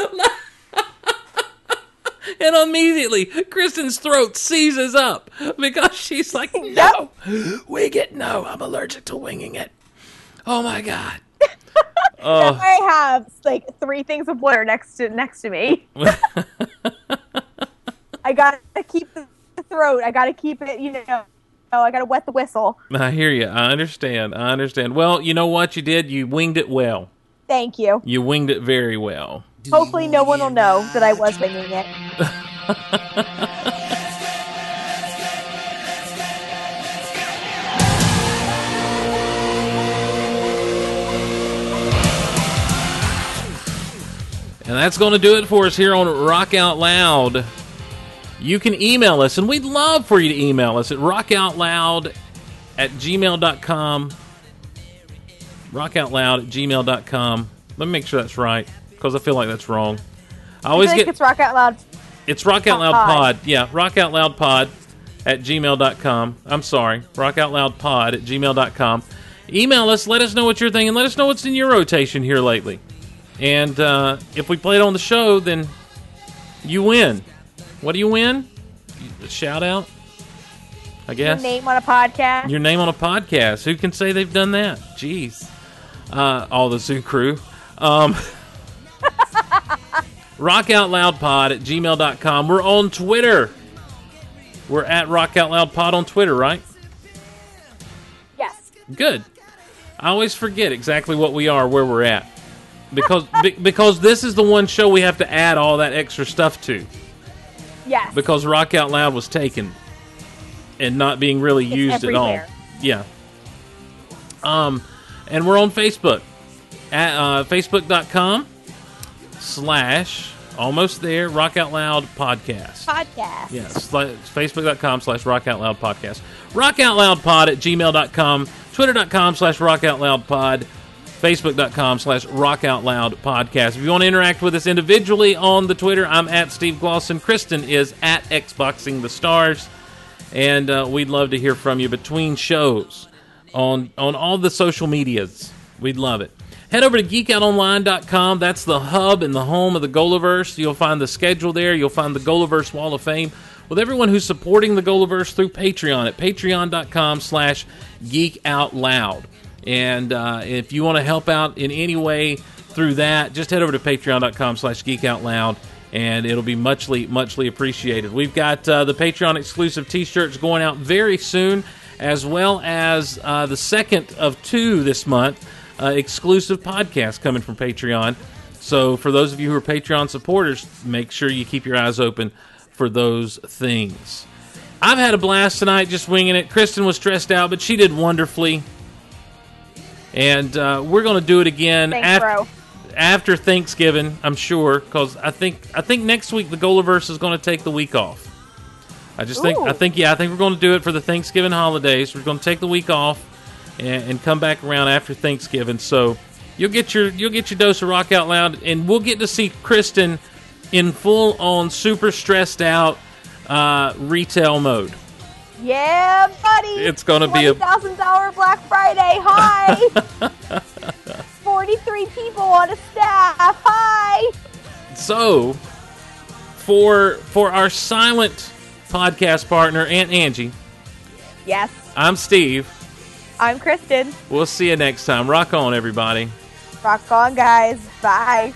And immediately, Kristin's throat seizes up because she's like, "No, wing it. No, I'm allergic to winging it." Oh my god. Oh. I have like three things of water next to next to me. I gotta keep the throat. I gotta keep it, you know, oh, I gotta wet the whistle. I hear you. I understand. I understand. Well, you know what you did? You winged it well. Thank you. You winged it very well. Hopefully, no one will know that I was winging it. And that's going to do it for us here on Rock Out Loud. You can email us, and we'd love for you to email us at rockoutloud at gmail.com. Rockoutloud at gmail.com. Let me make sure that's right, because I feel like that's wrong. I always think get it's Rock Out Loud. it's Rock Out Loud Pod. Pod. Yeah, Rock Out Loud Pod at gmail.com. I'm sorry, Rock Out Loud Pod at gmail.com. Email us, let us know what you're thinking, let us know what's in your rotation here lately. And uh, if we play it on the show, then you win. What do you win? A shout out, I Your guess. name on a podcast. Your name on a podcast. Who can say they've done that? Jeez. Uh, all the zoo crew. Um, Rock Out Loud Pod at gmail.com. We're on Twitter. We're at Rock Out Loud Pod on Twitter, right? yes. Good. I always forget exactly what we are, where we're at. Because be, because this is the one show we have to add all that extra stuff to. Yes. Because Rock Out Loud was taken and not being really It's used at all. Yeah. Um, and we're on Facebook at uh, facebook.com slash almost there Rock Out Loud podcast. podcast. Yes, facebook.com slash rock out loud podcast. Rock out loud pod at gmail.com, twitter.com slash rock out loud pod, facebook.com slash rock out loud podcast. If you want to interact with us individually on the Twitter, I'm at Steve Glosson. Kristin is at Xboxing the Stars. And uh, we'd love to hear from you between shows on on all the social medias. We'd love it. Head over to geekoutonline.com. That's the hub and the home of the Golaverse. You'll find the schedule there. You'll find the Golaverse Wall of Fame with everyone who's supporting the Golaverse through Patreon at patreon.com slash geekoutloud. And uh, if you want to help out in any way through that, just head over to patreon.com slash geekoutloud and it'll be muchly, muchly appreciated. We've got uh, the Patreon exclusive t shirts going out very soon, as well as uh, the second of two this month uh, exclusive podcasts coming from Patreon. So, for those of you who are Patreon supporters, make sure you keep your eyes open for those things. I've had a blast tonight just winging it. Kristin was stressed out, but she did wonderfully. And uh, we're going to do it again Thanks, af- after Thanksgiving, I'm sure, because I think I think next week the Golaverse is going to take the week off. I just think I think yeah I think we're going to do it for the Thanksgiving holidays. We're going to take the week off and, and come back around after Thanksgiving. So you'll get your you'll get your dose of rock out loud, and we'll get to see Kristin in full on super stressed out uh, retail mode. Yeah, buddy. It's gonna be a- thousand dollar Black Friday. Hi. Forty three people on a staff. Hi. So for for our silent podcast partner Aunt Angie, Yes. I'm Steve. I'm Kristin. We'll see you next time. Rock on, everybody. Rock on, guys. Bye.